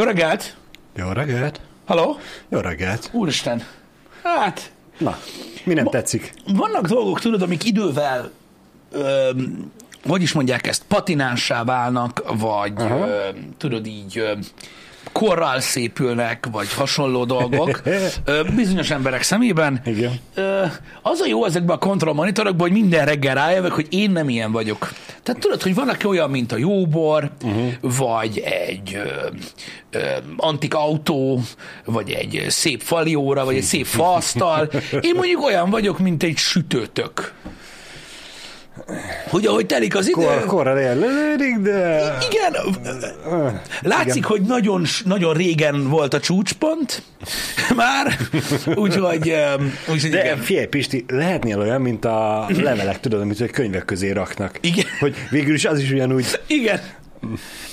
Jó reggelt! Jó reggelt! Halló? Jó reggelt! Úristen! Hát, Na, mi nem tetszik? vannak dolgok, tudod, amik idővel, ö, hogy is mondják ezt, patinánsá válnak, vagy Aha. ö, tudod így, ö, korral szépülnek, vagy hasonló dolgok bizonyos emberek szemében. Igen. Az a jó ezekben a kontrollmonitorokban, hogy minden reggel rájövök, hogy én nem ilyen vagyok. Tehát tudod, hogy van, aki olyan, mint a jóbor, uh-huh. vagy egy ö, ö, antik autó, vagy egy szép falióra, vagy egy szép faasztal. Én mondjuk olyan vagyok, mint egy sütőtök. Hogy ahogy telik az idő... Kor, korra lelődik, de... Igen, látszik, Igen. hogy nagyon, nagyon régen volt a csúcspont már, úgyhogy, úgyhogy De igen. figyelj, Pisti, lehetnél olyan, mint a levelek, tudod, amit egy könyvek közé raknak. Igen. Hogy végül is az is ugyanúgy Igen.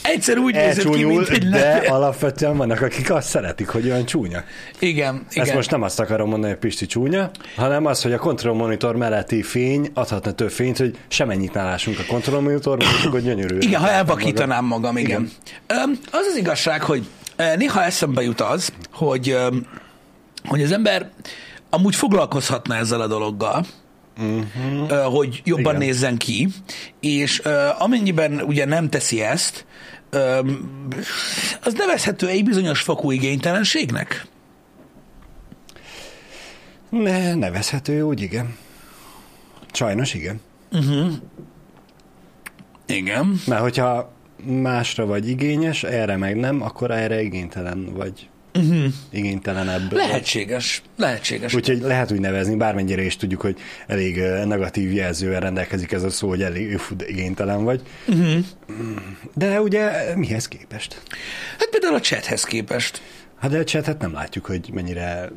Egyszer úgy nézett ki, mint egy de alapvetően vannak, akik azt szeretik, hogy olyan csúnya. Igen, igen. Ezt most nem azt akarom mondani, hogy Pisti csúnya, hanem az, hogy a kontrollmonitor melletti fény adhatna több fényt, hogy semennyit nálásunk a kontrollmonitorban, és akkor gyönyörű. Igen, ha elvakítanám magam, igen. Igen. igen. Az az igazság, hogy néha eszembe jut az, hogy, hogy az ember amúgy foglalkozhatna ezzel a dologgal, uh-huh. hogy jobban Igen. Nézzen ki, és amennyiben ugye nem teszi ezt, az nevezhető egy bizonyos fokú igénytelenségnek? Ne, nevezhető úgy, igen. Sajnos igen. Igen. Mert hogyha másra vagy igényes, erre meg nem, akkor erre igénytelen vagy. Uh-huh. Igénytelenebb. Lehetséges, lehetséges. Úgyhogy lehet úgy nevezni, bármennyire is tudjuk, hogy elég negatív jelzővel rendelkezik ez a szó, hogy elég fú, igénytelen vagy. Uh-huh. De ugye mihez képest? Hát például a chathez képest. Hát de a chatet nem látjuk, hogy mennyire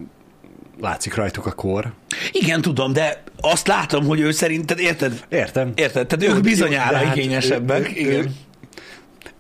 látszik rajtuk a kor. Igen, tudom, de azt látom, hogy ő szerinted, érted? Értem. Érted? Tehát ők bizonyára hát igényesebbek. ő- ő- igen. ő-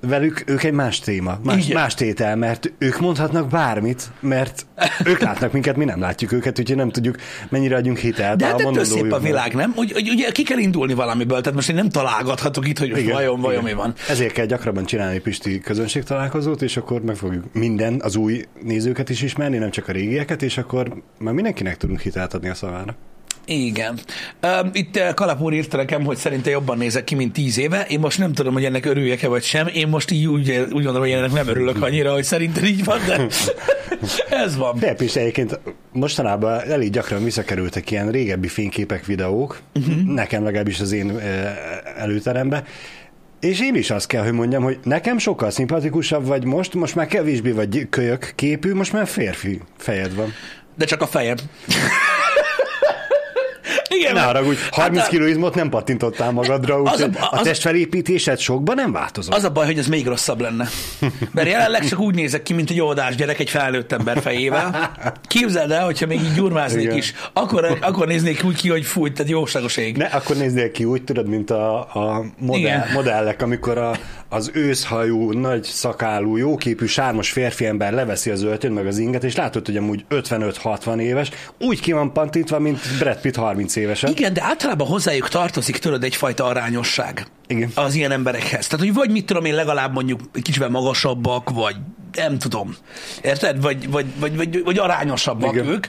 Velük ők egy más téma, más, Igen. más tétel, mert ők mondhatnak bármit, mert ők látnak minket, mi nem látjuk őket, úgyhogy nem tudjuk, mennyire adjunk hitelt De hát ettől szép a világ, nem? Hogy, hogy ugye ki kell indulni valamiből, tehát most én nem találgathatok itt, hogy Igen, vajon, vajon igen. mi van. Ezért kell gyakrabban csinálni Pisti közönségtalálkozót, és akkor meg fogjuk minden, az új nézőket is ismerni, nem csak a régieket, és akkor már mindenkinek tudunk hitelt adni a szavára. Igen. Itt uh, Kalap úr írta nekem, hogy szerinte jobban nézek ki, mint tíz éve. Én most nem tudom, hogy ennek örüljek-e vagy sem. Én most így úgy, úgy gondolom, hogy ennek nem örülök annyira, hogy szerinted így van, de ez van. De Pisti egyébként mostanában elég gyakran visszakerültek ilyen régebbi fényképek, videók, uh-huh. nekem legalábbis az én eh, előterembe, és én is azt kell, hogy mondjam, hogy nekem sokkal szimpatikusabb vagy most, most már kevésbé vagy kölyök képű, most már férfi fejed van. De csak a fejem. Igen, Ne haragudj, 30 hát a- izmot nem pattintottál magadra, a- úgyhogy a, az- testfelépítésed sokban nem változott. Az a baj, hogy ez még rosszabb lenne. Mert jelenleg csak úgy nézek ki, mint egy óvodás gyerek egy felnőtt ember fejével. Képzeld el, hogyha még így gyurmáznék Igen. is, akkor, akkor néznék úgy ki, hogy fújt, tehát jóságos ég. Ne, akkor nézzél ki úgy, tudod, mint a, a modell, Igen. modellek, amikor a, az őszhajú, nagy szakálú, jóképű, sármos férfi ember leveszi az öltönyt, meg az inget, és látod, hogy amúgy 55-60 éves, úgy ki van pantintva, mint Brad Pitt 30 évesen. Igen, de általában hozzájuk tartozik, tudod, egyfajta arányosság. Igen. Az ilyen emberekhez. Tehát, hogy vagy mit tudom én, legalább mondjuk kicsivel magasabbak, vagy nem tudom. Érted? Vagy, vagy, vagy, vagy, vagy arányosabbak Igen. ők.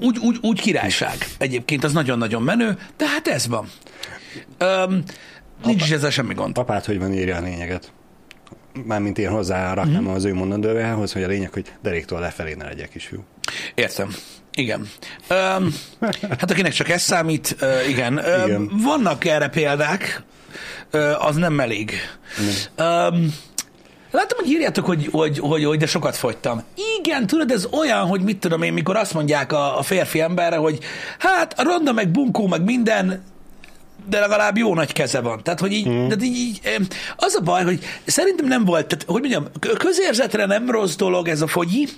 Úgy, úgy, úgy királyság. Egyébként az nagyon-nagyon menő, de hát ez van. Öm, nincs is ezzel semmi gond. Apád hogy van írja a lényeget? Mármint én hozzá raknám Mhm. mm. az ő mondandójához, hogy a lényeg, hogy deréktől lefelé ne legyek kisfiú. Értem. Igen. Öm, hát akinek csak ez számít, ö, igen. Öm, Igen. Vannak erre példák, ö, az nem elég. Öm, Láttam, hogy írjátok, hogy, hogy, hogy, hogy de sokat fogytam. Igen, tudod, ez olyan, hogy mit tudom én, mikor azt mondják a, a férfi emberre, hogy hát a ronda, meg bunkó, meg minden, de legalább jó nagy keze van. Tehát, hogy így, mm. tehát így, így az a baj, hogy szerintem nem volt, tehát, hogy mondjam, közérzetre nem rossz dolog ez a fogyi,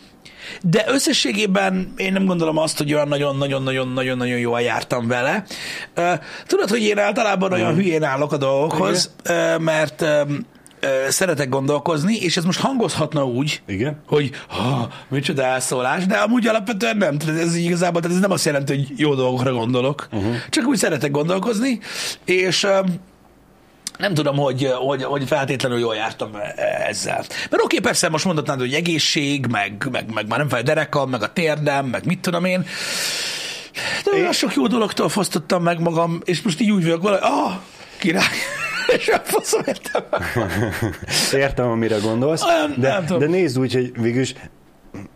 de összességében én nem gondolom azt, hogy olyan nagyon-nagyon-nagyon-nagyon-nagyon jól jártam vele. Tudod, hogy én általában olyan hülyén állok a dolgokhoz, ö, mert szeretek gondolkozni, és ez most hangozhatna úgy, Igen? hogy ha, micsoda elszólás, de amúgy alapvetően nem. Tehát ez igazából tehát ez nem azt jelenti, hogy jó dolgokra gondolok. Uh-huh. Csak úgy szeretek gondolkozni, és nem tudom, hogy, hogy, hogy feltétlenül jól jártam ezzel. Mert oké, persze most mondhatnád, hogy egészség, meg, meg, meg már nem fáj a derekam, meg a térdem, meg mit tudom én. De olyan sok jó dologtól fosztottam meg magam, és most így úgy vagyok valahogy, ah, király. és a faszom értem. Értem, amire gondolsz, Olyan, de, de nézd úgy, hogy végülis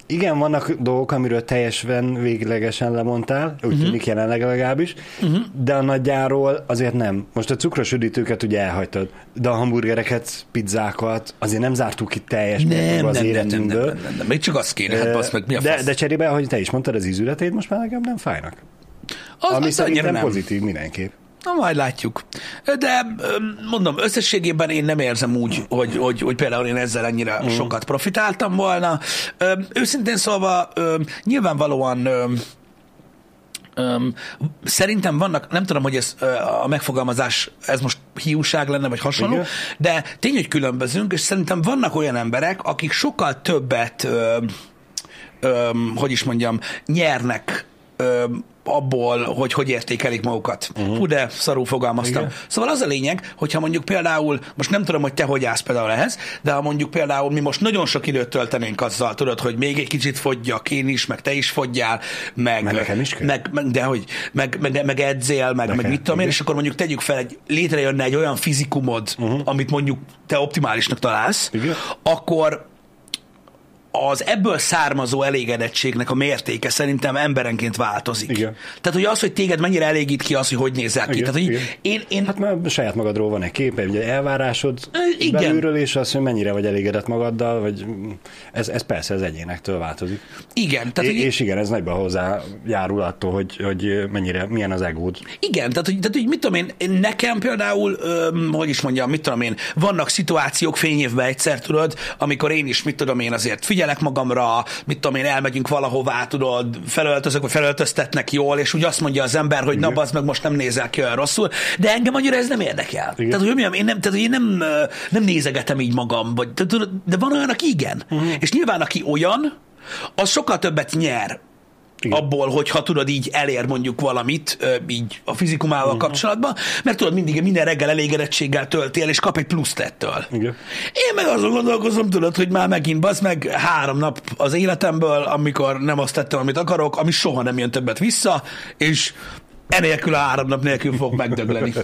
igen, vannak dolgok, amiről teljesen véglegesen lemondtál, úgy uh-huh. tűnik jelenleg legalábbis, uh-huh. de a nagyjáról azért nem. Most a cukros üdítőket ugye elhagytad, de a hamburgereket, pizzákat azért nem zártuk ki teljes Nem, az nem, nem, nem, életünkből. nem, nem, nem, még csak az kéne, hát basz meg, mi a de, fasz? de cserébe, ahogy te is mondtad, az ízületét most már nekem nem fájnak. az, Ami az annyira szerintem nem. pozitív mindenképp. Na, majd látjuk. De mondom, összességében én nem érzem úgy, hogy, hogy, hogy például én ezzel ennyire mm. sokat profitáltam volna. Őszintén szólva, nyilvánvalóan öm, szerintem vannak, nem tudom, hogy ez a megfogalmazás, ez most hiúság lenne, vagy hasonló, Igen. de tény, hogy különbözünk, és szerintem vannak olyan emberek, akik sokkal többet, öm, öm, hogy is mondjam, nyernek öm, abból, hogy hogy értékelik magukat. Uh-huh. Hú, de szarul fogalmaztam. Igen. Szóval az a lényeg, hogyha mondjuk például, most nem tudom, hogy te hogy állsz például ehhez, de ha mondjuk például mi most nagyon sok időt töltenénk azzal, tudod, hogy még egy kicsit fogyjak én is, meg te is fogyjál, meg, Meg nekem is kell. meg, meg de hogy, meg, meg, meg edzél, meg, meg mit tudom én, és akkor mondjuk tegyük fel, egy, létrejönne egy olyan fizikumod, uh-huh. amit mondjuk te optimálisnak találsz, Igen. akkor az ebből származó elégedettségnek a mértéke szerintem emberenként változik. Igen. Tehát, hogy az, hogy téged mennyire elégít ki az, hogy hogy nézel ki. Igen, Tehát, hogy igen. én, én Hát már saját magadról van egy kép, egy elvárásod igen. belülről, és az, hogy mennyire vagy elégedett magaddal, vagy ez, ez persze az egyénektől változik. igen, tehát, É- hogy, és igen, ez nagyban hozzájárul attól, hogy, hogy mennyire, milyen az egód. Igen, tehát hogy, tehát, hogy mit tudom én, nekem például, öm, hogy is mondjam, mit tudom én, vannak szituációk fényévben egyszer, tudod, amikor én is, mit tudom én, azért figyelek magamra, mit tudom én, elmegyünk valahová, tudod, felöltözök, vagy felöltöztetnek jól, és úgy azt mondja az ember, hogy na, az meg most nem nézel ki olyan rosszul, de engem annyira ez nem érdekel. Igen. Tehát, hogy mondjam, én nem, tehát, hogy én nem, nem nézegetem így magam, vagy, de, van olyan, aki igen. Uh-huh. És nyilván, aki olyan, az sokkal többet nyer Igen. abból, hogyha tudod így elér mondjuk valamit, így a fizikumával Mhm. uh-huh. kapcsolatban, mert tudod, mindig minden reggel elégedettséggel töltél, és kap egy pluszt ettől. Igen. Én meg azon gondolkozom, tudod, hogy már megint basz meg három nap az életemből, amikor nem azt tettem, amit akarok, ami soha nem jön többet vissza, és enélkül a három nap nélkül fog megdögleni.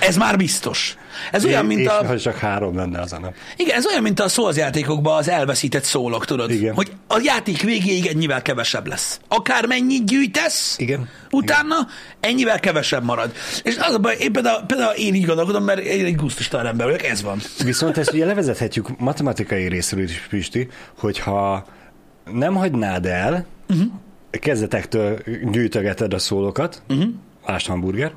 Ez már biztos. Ez olyan, mint a... ha csak három lenne az a nap. Igen, ez olyan, mint a Souls játékokban az elveszített szólok, tudod? Igen. Hogy a játék végéig ennyivel kevesebb lesz. Akármennyit gyűjtesz, Igen. utána ennyivel kevesebb marad. És az a baj, én például, például én így gondolkodom, mert én egy gusztustalan ember vagyok, ez van. Viszont ezt ugye levezethetjük matematikai részről is, Pisti, hogyha nem hagynád el, uh-huh. Kezdetektől gyűjtögeted a szólokat, uh-huh. lásd hamburger,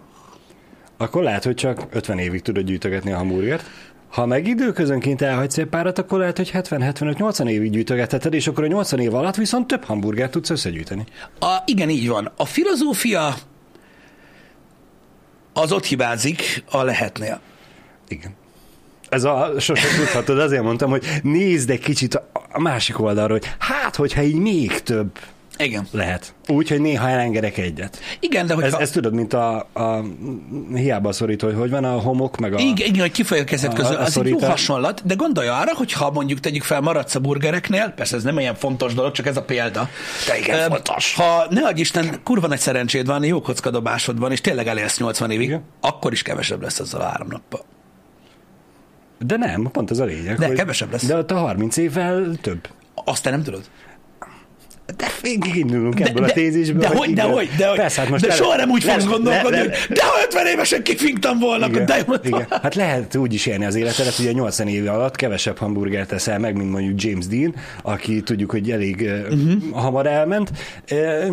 akkor lehet, hogy csak 50 évig tudod gyűjtögetni a hamburgert. Ha meg időközönként elhagysz egy párat, akkor lehet, hogy 70-75-80 évig gyűjtögetheted, és akkor a 80 év alatt viszont több hamburgert tudsz összegyűjteni. A, igen, így van. A filozófia az ott hibázik a lehetnél. Igen. Ez a sose tudhatod, azért mondtam, hogy nézd egy kicsit a, a másik oldalról, hogy hát, hogyha így még több Igen. lehet. Úgy, hogy néha elengedek egyet. Igen, de hogyha... Ez, ez tudod, mint a, a hiába szorító, hogy hogy van a homok, meg a... Igen, igen, hogy kifolyja a kezed közül. a Az egy jó hasonlat, de gondolj arra, hogy ha mondjuk tegyük fel maradsz a burgereknél, persze ez nem olyan fontos dolog, csak ez a példa. De igen, Öm, fontos. Ha ne adj Isten, kurva nagy szerencséd van, jó kockadobásod van, és tényleg elérsz 80 évig, Igen. akkor is kevesebb lesz az a három nappal. De nem, pont ez a lényeg. De hogy, kevesebb lesz. De ott a 30 évvel több. Azt te nem tudod. De indulunk ebből a tézisből. de, hogy, de, igen. hogy, de, hogy, Persze, hát most de le- soha nem úgy le- fogsz gondolkodni, le- hogy le- de ha 50 évesen kifinktam volna, akkor de jó. igen. Hát lehet úgy is élni az életedet, hogy a 80 év alatt kevesebb hamburgert teszel meg, mint mondjuk James Dean, aki tudjuk, hogy elég uh-huh. Hamar elment. Eh,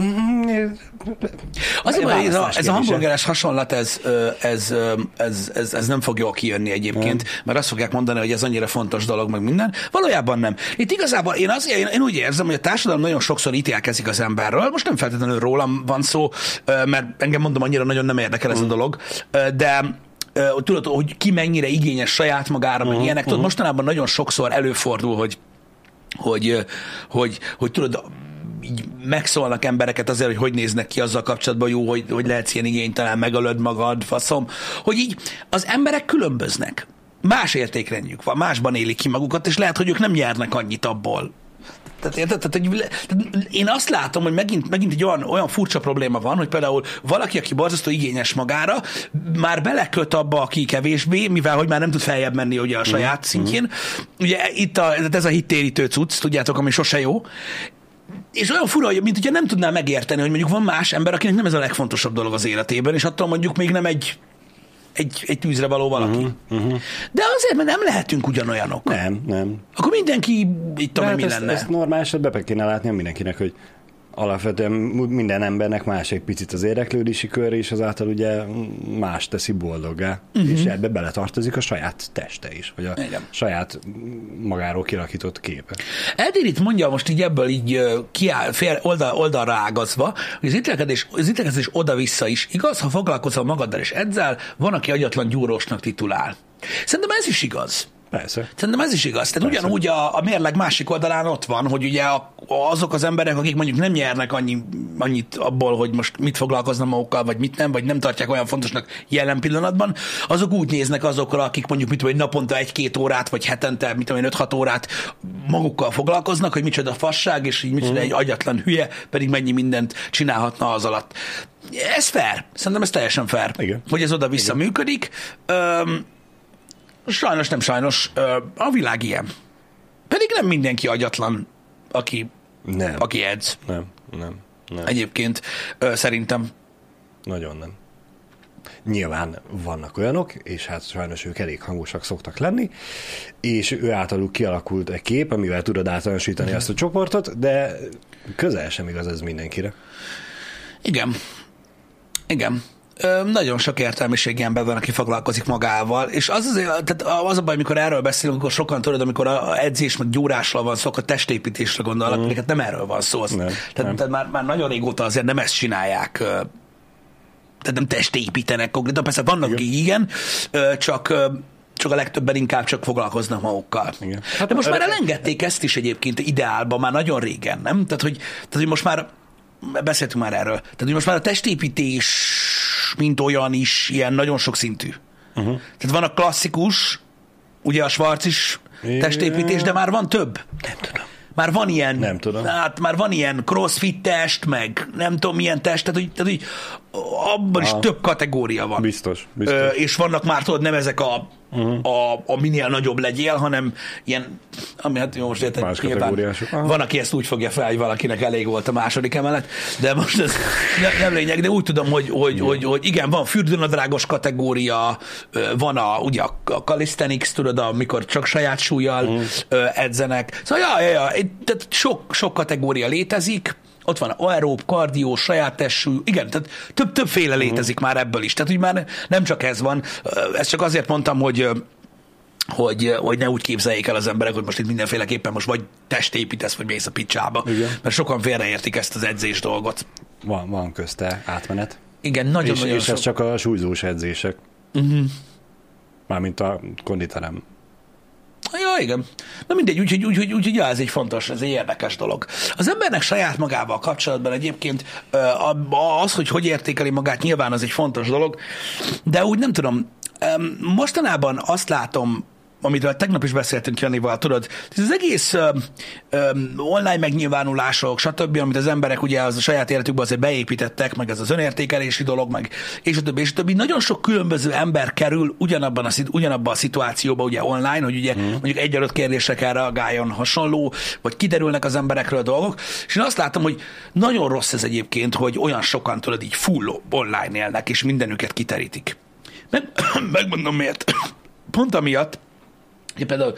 Az a baj, ez a, ez a hamburgeres hasonlat, ez, ez, ez, ez, ez nem fog jól kijönni egyébként, mert azt fogják mondani, hogy ez annyira fontos dolog, meg minden. Valójában nem. Itt igazából én, az, én, én úgy érzem, hogy a társadalom nagyon sokszor ítélkezik az emberről. Most nem feltétlenül rólam van szó, mert engem mondom, annyira nagyon nem érdekel ez a dolog, ö, de tudod, hogy ki mennyire igényes saját magára, meg ilyenek. Tudod, mostanában nagyon sokszor előfordul, hogy hogy, hogy, hogy tudod, így megszólnak embereket azért, hogy hogy néznek ki azzal kapcsolatban, jó, hogy, hogy lehetsz ilyen igénytelen, megölöd magad, faszom, hogy így az emberek különböznek. Más értékrendjük van, másban élik ki magukat, és lehet, hogy ők nem nyernek annyit abból, tehát, érted? Tehát, hogy, tehát én azt látom, hogy megint, megint egy olyan, olyan furcsa probléma van, hogy például valaki, aki borzasztó igényes magára, már beleköt abba, aki kevésbé, mivel hogy már nem tud feljebb menni ugye a saját mm. szintjén. Ugye itt a, ez a hittérítő cucc, tudjátok, ami sose jó. És olyan fura, hogy mint hogyha nem tudná megérteni, hogy mondjuk van más ember, akinek nem ez a legfontosabb dolog az életében, és attól mondjuk még nem egy egy, egy tűzre való valaki. Uh-huh, uh-huh. De azért, mert nem lehetünk ugyanolyanok. Nem, nem. Akkor mindenki, itt tudom, hát mi ezt, lenne. Ezt normálisan be kéne látni mindenkinek, hogy alapvetően minden embernek más egy picit az érdeklődési kör, és azáltal ugye más teszi boldoggá, uh-huh. és ebbe beletartozik a saját teste is, vagy a Igen. saját magáról kirakított képe. Edir itt mondja most így ebből így kiáll, fél, oldal, oldalra ágazva, hogy az ítélkezés, az ítélkezés oda-vissza is igaz, ha foglalkozol magaddal és edzel, van, aki agyatlan gyúrósnak titulál. Szerintem ez is igaz. Persze. Szerintem ez is igaz. Tehát Persze. ugyanúgy a, a mérleg másik oldalán ott van, hogy ugye a, azok az emberek, akik mondjuk nem nyernek annyi, annyit abból, hogy most mit foglalkoznak magukkal, vagy mit nem, vagy nem tartják olyan fontosnak jelen pillanatban, azok úgy néznek azokra, akik mondjuk mit tudom, naponta egy-két órát, vagy hetente, mit tudom öt-hat órát magukkal foglalkoznak, hogy micsoda fasság, és így micsoda mm. egy agyatlan hülye, pedig mennyi mindent csinálhatna az alatt. Ez fair. Szerintem ez teljesen fair. Igen. Hogy ez oda-vissza Igen. működik. Öm, Sajnos nem sajnos, a világ ilyen. Pedig nem mindenki agyatlan, aki, nem. aki edz. Nem, nem, nem. Egyébként szerintem. Nagyon nem. Nyilván vannak olyanok, és hát sajnos ők elég hangosak szoktak lenni, és ő általuk kialakult egy kép, amivel tudod általánosítani ezt a csoportot, de közel sem igaz ez mindenkire. Igen. Igen nagyon sok értelmiségi ember van, aki foglalkozik magával, és az azért, tehát az a baj, amikor erről beszélünk, akkor sokan tudod, amikor a edzés meg gyúrásról van szó, akkor testépítésre gondolnak, mm. hát nem erről van szó. Az, nem, tehát, nem. tehát már, már nagyon régóta azért nem ezt csinálják tehát nem testépítenek konkrétan, persze vannak, akik igen, csak csak a legtöbben inkább csak foglalkoznak magukkal. Igen. Hát De most már elengedték ezt is egyébként ideálban, már nagyon régen, nem? Tehát, hogy, tehát, hogy most már beszéltünk már erről. Tehát, hogy most már a testépítés mint olyan is ilyen nagyon sok szintű. Uh-huh. Tehát van a klasszikus, ugye a Schwarz is testépítés, de már van több. Nem tudom. Már van ilyen, nem tudom. Hát már van ilyen crossfit test, meg nem tudom milyen test, tehát, hogy, tehát, hogy abban is ah, több kategória van. Biztos, biztos. Ö, és vannak már tudod, nem ezek a uh-huh. a, a minél nagyobb legyél, hanem ilyen, ami hát jó, most érted, Más nyilván, van, aki ezt úgy fogja fel, hogy valakinek elég volt a második emelet, de most ez nem, nem lényeg, de úgy tudom, hogy, hogy, igen. hogy, hogy igen, van fürdőnadrágos kategória, van a, ugye a calisthenics, tudod, amikor csak saját súlyjal uh-huh. edzenek. Szóval, ja, ja, ja, tehát sok, sok kategória létezik, ott van aerób, kardió, saját testsúly, igen, tehát több, többféle mhm. létezik uh-huh. már ebből is. Tehát, hogy már nem csak ez van. Ezt csak azért mondtam, hogy hogy, hogy ne úgy képzeljék el az emberek, hogy most itt mindenféleképpen most vagy testépítesz, vagy mész a picsába. Igen. Mert sokan félreértik ezt az edzés dolgot. Van, van közte átmenet. Igen, nagyon És, nagyon és ez csak a súlyzós edzések. Uh-huh. Mármint a konditerem Ja, igen. Na mindegy, úgyhogy úgy, úgy, úgy, úgy, ja, ez egy fontos, ez egy érdekes dolog. Az embernek saját magával kapcsolatban egyébként az, hogy hogy értékeli magát, nyilván az egy fontos dolog, de úgy nem tudom, mostanában azt látom amiről tegnap is beszéltünk Janival, tudod, ez az egész ö, ö, online megnyilvánulások, stb., amit az emberek ugye az a saját életükben azért beépítettek, meg ez az önértékelési dolog, meg és a többi, és a többi. Nagyon sok különböző ember kerül ugyanabban a, ugyanabban a szituációban ugye online, hogy ugye mm. mondjuk egy adott kérdésre kell reagáljon hasonló, vagy kiderülnek az emberekről a dolgok, és én azt látom, hogy nagyon rossz ez egyébként, hogy olyan sokan tudod így full online élnek, és mindenüket kiterítik. Meg, megmondom miért. Pont amiatt, például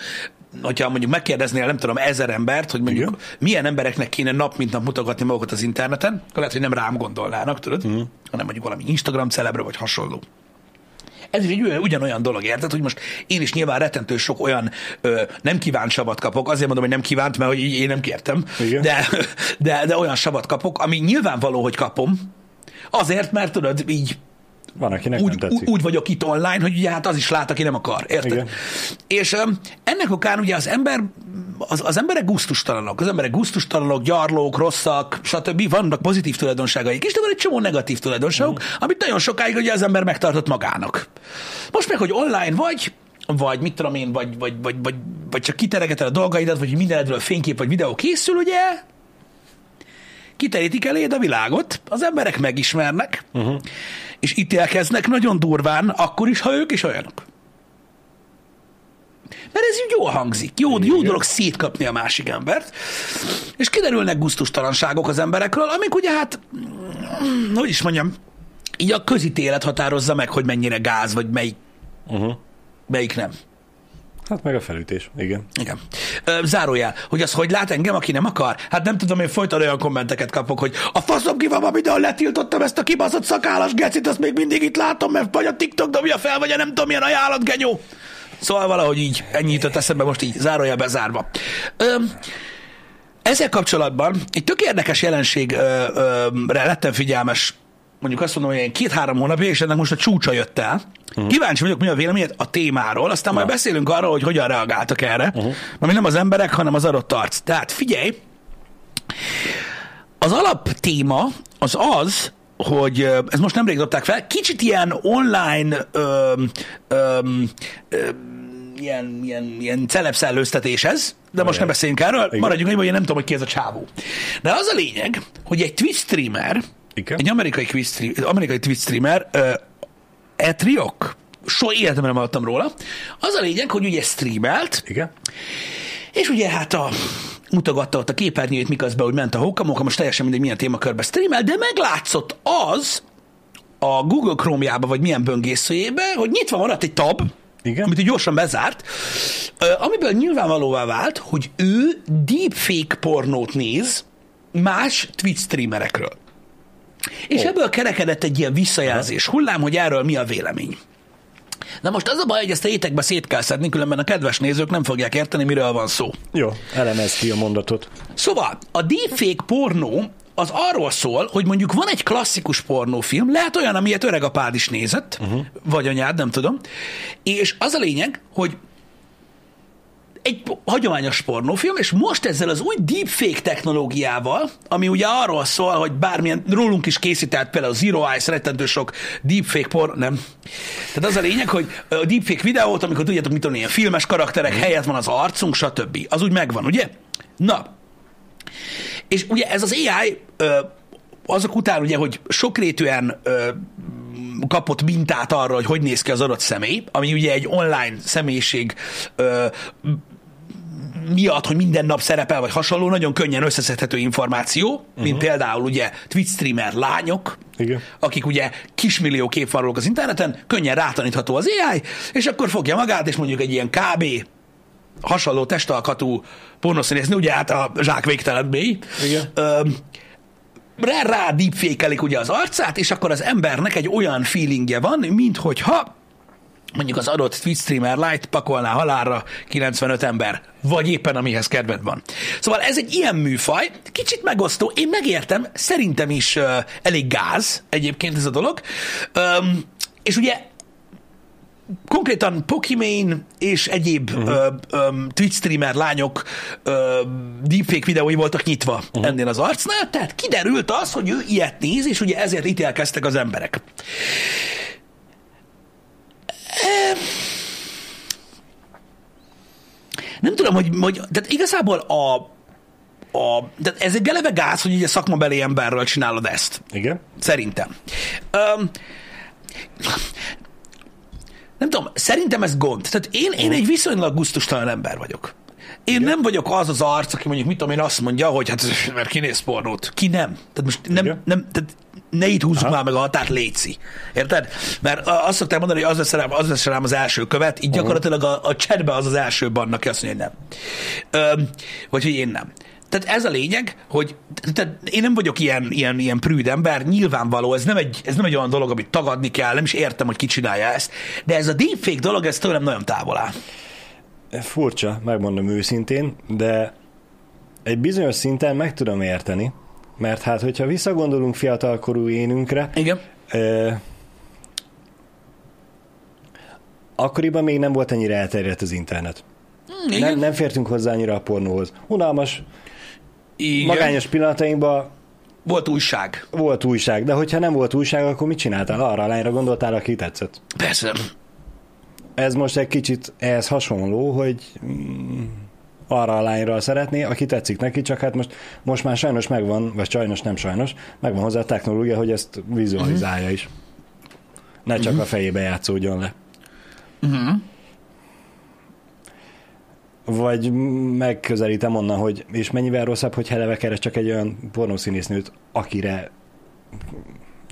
hogyha mondjuk megkérdeznél, nem tudom, ezer embert, hogy mondjuk Igen. milyen embereknek kéne nap mint nap mutogatni magukat az interneten, akkor lehet, hogy nem rám gondolnának, tudod, uh-huh. hanem mondjuk valami Instagram celebre, vagy hasonló. Ez egy ugyanolyan dolog, érted, hogy most én is nyilván rettentő sok olyan ö, nem kívánt savat kapok, azért mondom, hogy nem kívánt, mert hogy én nem kértem, de, de, de olyan savat kapok, ami nyilvánvaló, hogy kapom, azért, mert tudod, így van, akinek úgy, nem tetszik. úgy vagyok itt online, hogy ugye hát az is lát, aki nem akar. Érted? Igen. És um, ennek okán ugye az ember az, az emberek gusztustalanok, az emberek gusztustalanok, gyarlók, rosszak, stb. Vannak pozitív tulajdonságaik is, de van egy csomó negatív tulajdonságuk, mm. amit nagyon sokáig ugye az ember megtartott magának. Most meg, hogy online vagy, vagy mit tudom én, vagy, vagy, vagy, vagy, vagy csak kiteregeted a dolgaidat, vagy mindenedről fénykép vagy videó készül, ugye, kiterítik eléd a világot, az emberek megismernek, uh-huh. És ítélkeznek nagyon durván, akkor is, ha ők is olyanok. Mert ez így jól hangzik. Jó, jó dolog szétkapni a másik embert, és kiderülnek guztustalanságok az emberekről, amik ugye hát, mm, hogy is mondjam, így a közítélet határozza meg, hogy mennyire gáz, vagy melyik, uh-huh. melyik nem. Hát meg a felütés, igen. Igen. Zárójel, hogy az hogy lát engem, aki nem akar? Hát nem tudom, én folyton olyan kommenteket kapok, hogy a faszom ki van, videó letiltottam ezt a kibaszott szakállas gecit, azt még mindig itt látom, mert vagy a TikTok dobja fel, vagy a nem tudom milyen ajánlat, genyó. Szóval valahogy így ennyi jutott eszembe most így zárójel bezárva. Ö, ezzel kapcsolatban egy tök érdekes jelenségre lettem figyelmes mondjuk azt mondom, hogy ilyen két-három hónapja, és ennek most a csúcsa jött el. Uh-huh. Kíváncsi vagyok, mi a véleményed a témáról, aztán Na. majd beszélünk arról, hogy hogyan reagáltak erre. Uh-huh. Ami nem az emberek, hanem az adott arc. Tehát figyelj, az alap téma az az, hogy ez most nemrég dobták fel, kicsit ilyen online ö, ö, ö, ilyen, ilyen, ilyen celebszellőztetés ez, de most nem beszéljünk erről, Igen. maradjunk hogy én nem tudom, hogy ki ez a csávó. De az a lényeg, hogy egy Twitch streamer, Igen. egy amerikai, Twitch, amerikai Twitch streamer, uh, Etriok, soha életemben nem hallottam róla, az a lényeg, hogy ugye streamelt, Igen. és ugye hát a mutogatta ott a képernyőjét, miközben úgy ment a hókamoka, most teljesen mindegy, milyen témakörbe streamel, de meglátszott az a Google Chrome-jába, vagy milyen böngészőjébe, hogy nyitva maradt egy tab, igen. amit gyorsan bezárt, amiből nyilvánvalóvá vált, hogy ő deepfake pornót néz más Twitch streamerekről. És oh. ebből kerekedett egy ilyen visszajelzés hullám, hogy erről mi a vélemény. Na most az a baj, hogy ezt a étekbe szét kell szedni, különben a kedves nézők nem fogják érteni, miről van szó. Jó, elemez ki a mondatot. Szóval, a deepfake pornó az arról szól, hogy mondjuk van egy klasszikus pornófilm, lehet olyan, amilyet öreg apád is nézett, uh-huh. vagy anyád, nem tudom, és az a lényeg, hogy egy hagyományos pornófilm, és most ezzel az új deepfake technológiával, ami ugye arról szól, hogy bármilyen, rólunk is készített például Zero Eyes, rettentő sok deepfake por, nem. Tehát az a lényeg, hogy a deepfake videót, amikor tudjátok, mit tudom, ilyen filmes karakterek mhm. helyett van az arcunk, stb. Az úgy megvan, ugye? Na, és ugye ez az AI azok után ugye, hogy sokrétűen kapott mintát arra, hogy hogy néz ki az adott személy, ami ugye egy online személyiség miatt, hogy minden nap szerepel, vagy hasonló, nagyon könnyen összeszedhető információ, uh-huh. mint például ugye Twitch streamer lányok, Igen. akik ugye kismillió kép az interneten, könnyen rátanítható az AI, és akkor fogja magát, és mondjuk egy ilyen KB hasonló testalkatú pornoszínész, ugye hát a zsák végtelen mély, Igen. rá, rá ugye az arcát, és akkor az embernek egy olyan feelingje van, mint hogyha mondjuk az adott Twitch streamer light pakolná halálra 95 ember, vagy éppen amihez kedved van. Szóval ez egy ilyen műfaj, kicsit megosztó, én megértem, szerintem is uh, elég gáz egyébként ez a dolog, um, és ugye konkrétan Pokimane és egyéb uh-huh. ö, ö, Twitch streamer lányok ö, deepfake videói voltak nyitva uh-huh. ennél az arcnál, tehát kiderült az, hogy ő ilyet néz, és ugye ezért ítélkeztek az emberek. Tudom, hogy, hogy tehát igazából a, a, de ez egy eleve gáz, hogy ugye szakmabeli emberről csinálod ezt. Igen. Szerintem. Um, nem tudom, szerintem ez gond. Tehát én, én egy viszonylag gusztustalan ember vagyok. Én Igen. nem vagyok az az arc, aki mondjuk, mit tudom én, azt mondja, hogy hát mert kinéz pornót. Ki nem. Tehát most nem, nem tehát ne itt húzzuk Aha. már meg a határt, léci. Érted? Mert azt szokták mondani, hogy az lesz rám az, lesz rám az első követ, így uh-huh. gyakorlatilag a, a chatbe az az első bannak, aki azt mondja, hogy nem. Ö, vagy hogy én nem. Tehát ez a lényeg, hogy tehát én nem vagyok ilyen, ilyen, ilyen prűd ember, nyilvánvaló, ez nem, egy, ez nem egy olyan dolog, amit tagadni kell, nem is értem, hogy ki csinálja ezt, de ez a deepfake dolog, ez tőlem nagyon távol áll. Furcsa, megmondom őszintén, de egy bizonyos szinten meg tudom érteni, mert hát, hogyha visszagondolunk fiatalkorú énünkre, Igen. Eh, akkoriban még nem volt ennyire elterjedt az internet. igen. Nem, nem fértünk hozzá annyira a pornóhoz. Unalmas, Igen. magányos pillanatainkban Volt újság. volt újság, de hogyha nem volt újság, akkor mit csináltál? Arra a lányra gondoltál, aki tetszett. Persze. Ez most egy kicsit ehhez hasonló, hogy arra a lányra szeretné, aki tetszik neki, csak hát most, most már sajnos megvan, vagy sajnos nem sajnos, megvan hozzá a technológia, hogy ezt vizualizálja is. Ne csak a fejébe játszódjon le. Vagy megközelítem onnan, hogy és mennyivel rosszabb, hogy eleve keres csak egy olyan pornószínésznőt, akire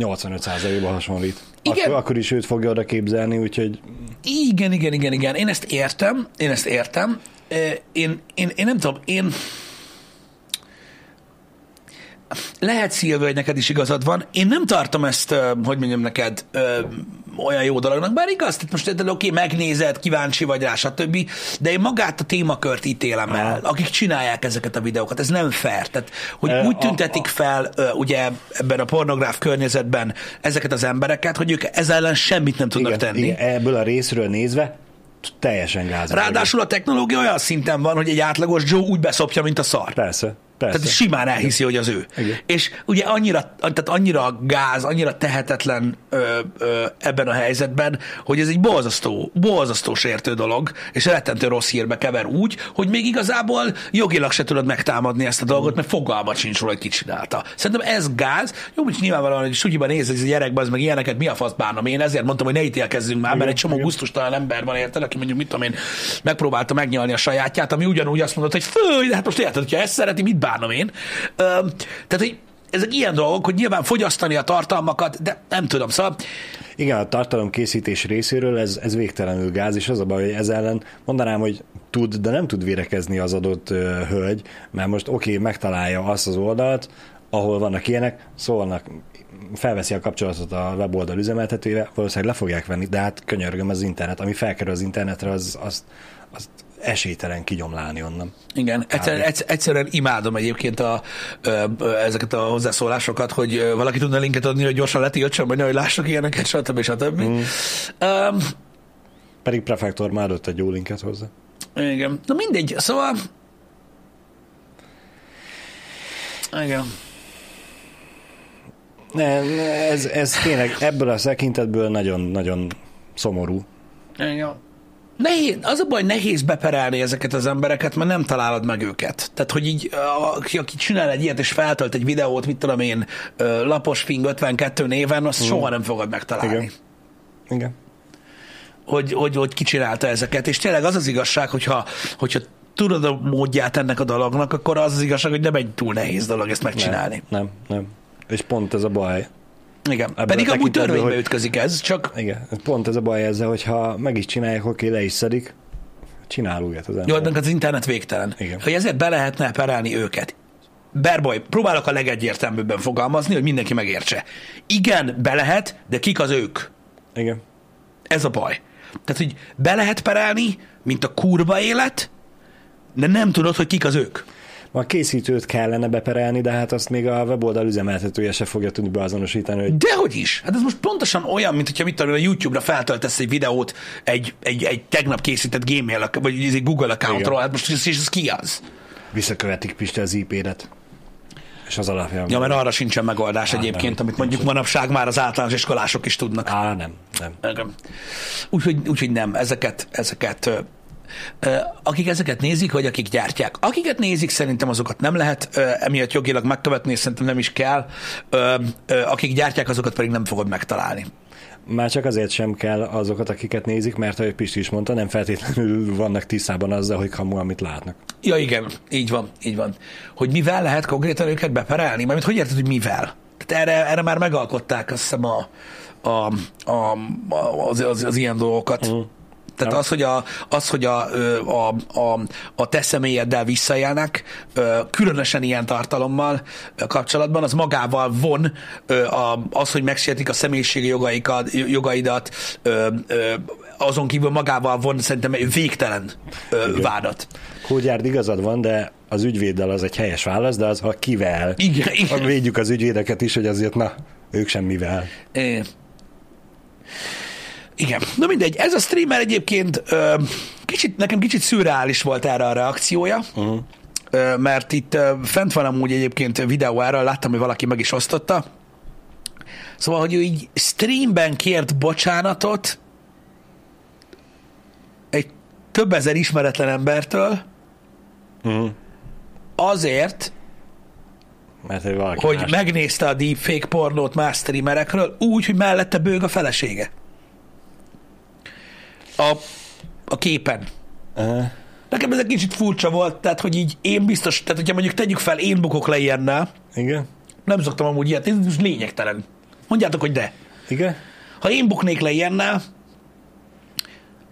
85%-ban hasonlít. Igen. Akkor, akkor is őt fogja oda képzelni, úgyhogy Igen, igen, igen, igen. Én ezt értem, én ezt értem. Én, én, én nem tudom, én... Lehet, Szilvő, hogy neked is igazad van. Én nem tartom ezt, hogy mondjam neked, olyan jó dolognak. Bár igaz, tehát most oké, okay, megnézed, kíváncsi vagy rá, stb. De én magát a témakört ítélem el, akik csinálják ezeket a videókat. Ez nem fair. Tehát, hogy úgy tüntetik fel, ugye ebben a pornográf környezetben ezeket az embereket, hogy ők ezzel ellen semmit nem tudnak igen, tenni. igen, ebből a részről nézve teljesen gáz. Ráadásul a technológia olyan szinten van, hogy egy átlagos Joe úgy beszopja, mint a szar. Persze, persze. Tehát simán elhiszi, hogy az ő. Igen. És ugye annyira, tehát annyira gáz, annyira tehetetlen ö, ö, ebben a helyzetben, hogy ez egy borzasztó, borzasztó sértő dolog, és rettentő rossz hírbe kever úgy, hogy még igazából jogilag se tudod megtámadni ezt a dolgot, mert fogalmat sincs róla, hogy ki csinálta. Szerintem ez gáz. Jó, hogy nyilvánvalóan, hogy sugyiban néz, hogy ez a gyerekben, az meg ilyeneket mi a fasz bánom én, ezért mondtam, hogy ne ítélkezzünk már, mert Igen, egy csomó igen. gusztustalan ember van érted, aki mondjuk, mit tudom én, megpróbálta megnyalni a sajátját, ami ugyanúgy azt mondott, hogy fő, de hát most érted, hogyha ezt szereti, mit bánom én. Tehát, hogy ezek ilyen dolgok, hogy nyilván fogyasztani a tartalmakat, de nem tudom, szóval Igen, a tartalomkészítés részéről ez, ez végtelenül gáz, és az a baj, hogy ez ellen mondanám, hogy tud, de nem tud vérekezni az adott ö, hölgy, mert most oké, okay, megtalálja azt az oldalt, ahol vannak ilyenek, szólnak, felveszi a kapcsolatot a weboldal üzemeltetőjével, valószínűleg le fogják venni, de hát könyörgöm az internet, ami felkerül az internetre, az, az, az esélytelen kigyomlálni onnan. Igen, egyszerűen, egyszer- egyszerűen imádom egyébként a, ezeket a hozzászólásokat, hogy valaki tudna linket adni, hogy gyorsan letiltsam, vagy hogy lássak ilyeneket, stb. stb. Mm. Um, Pedig Prefektor már adott egy jó linket hozzá. igen. Na mindegy, szóval... Igen. Nem, ez, ez tényleg ebből a tekintetből nagyon-nagyon szomorú. Igen. Nehéz, az a baj, nehéz beperelni ezeket az embereket, mert nem találod meg őket. Tehát, hogy így, aki, aki csinál egy ilyet, és feltölt egy videót, mit tudom én, lapos fing 52 néven, azt soha nem fogod megtalálni. Igen. Igen. hogy, hogy, hogy ki csinálta ezeket, és tényleg az az igazság, hogyha, hogyha tudod a módját ennek a dolognak, akkor az az igazság, hogy nem egy túl nehéz dolog ezt megcsinálni. Nem, nem, nem. És pont ez a baj. Igen. Ebből Pedig a amúgy törvénybe hogy- ütközik ez, csak Igen, pont ez a baj ezzel, hogyha meg is csinálják, oké, le is szedik, csinál újat az ember. jó, de az internet végtelen. Igen. Hogy ezért be lehetne perelni őket. Berboly, próbálok a legegyértelműbben fogalmazni, hogy mindenki megértse. Igen, be lehet, de kik az ők? Igen. Ez a baj. Tehát, hogy be lehet perelni, mint a kurva élet, de nem tudod, hogy kik az ők. A készítőt kellene beperelni, de hát azt még a weboldal üzemeltetője se fogja tudni beazonosítani, hogy Dehogy is. Hát ez most pontosan olyan, mint hogyha mit tudom, a YouTube-ra feltöltesz egy videót egy, egy, egy tegnap készített Gmail, vagy egy Google accountról, hát most és ez ki az? visszakövetik Piste az IP-et. És az alapján. Ja, mert arra sincsen megoldás egyébként, nem, amit mondjuk manapság már az általános iskolások is tudnak. Á, nem, nem. Úgyhogy, úgyhogy nem, ezeket, ezeket akik ezeket nézik, vagy akik gyártják. Akiket nézik, szerintem azokat nem lehet emiatt jogilag megkövetni, és szerintem nem is kell. Akik gyártják, azokat pedig nem fogod megtalálni. Már csak azért sem kell azokat, akiket nézik, mert ahogy Pisti is mondta, nem feltétlenül vannak tisztában azzal, hogy kamu, amit látnak. Ja, igen, így van, így van. Hogy mivel lehet konkrétan őket beperelni? Mármint hogy érted, hogy mivel? Tehát erre, erre már megalkották azt hiszem a, a, a, az, az, az ilyen dolgokat. Mm. Tehát az, hogy, a, az, hogy a, a, a, a te személyeddel visszaélnek, különösen ilyen tartalommal kapcsolatban, az magával von az, hogy megsértik a személyiségi jogaikat, jogaidat, azon kívül magával von szerintem egy végtelen ö, vádat. Kógyárd igazad van, de az ügyvéddel az egy helyes válasz, de az, ha kivel. Igen, igen. Védjük az ügyvédeket is, hogy azért na, ők semmivel. É. Igen. Na mindegy, ez a streamer egyébként ö, kicsit, nekem kicsit szürreális volt erre a reakciója, uh-huh. mert itt fent van amúgy egyébként videó erről, láttam, hogy valaki meg is osztotta. Szóval, hogy ő így streamben kért bocsánatot egy több ezer ismeretlen embertől, Uh-huh. azért, Mert hogy valaki hogy más. megnézte a deepfake pornót más streamerekről, úgy, hogy mellette bőg a felesége. A, a képen. Uh-huh. Nekem ez egy kicsit furcsa volt, tehát hogy így én biztos, tehát hogyha mondjuk tegyük fel, én bukok le ilyennel, Igen? nem szoktam amúgy ilyet, ez most lényegtelen. Mondjátok, hogy de. Igen? Ha én buknék le ilyennel,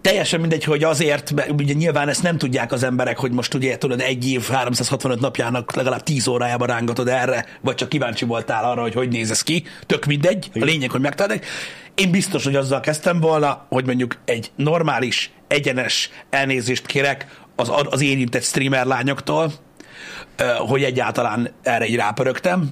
teljesen mindegy, hogy azért, mert ugye nyilván ezt nem tudják az emberek, hogy most ugye tudod egy év 365 napjának legalább 10 órájában rángatod erre, vagy csak kíváncsi voltál arra, hogy hogy néz ez ki, tök mindegy, a lényeg, hogy megtalálják. Én biztos, hogy azzal kezdtem volna, hogy mondjuk egy normális, egyenes elnézést kérek az, az érintett streamer lányoktól, hogy egyáltalán erre így rápörögtem,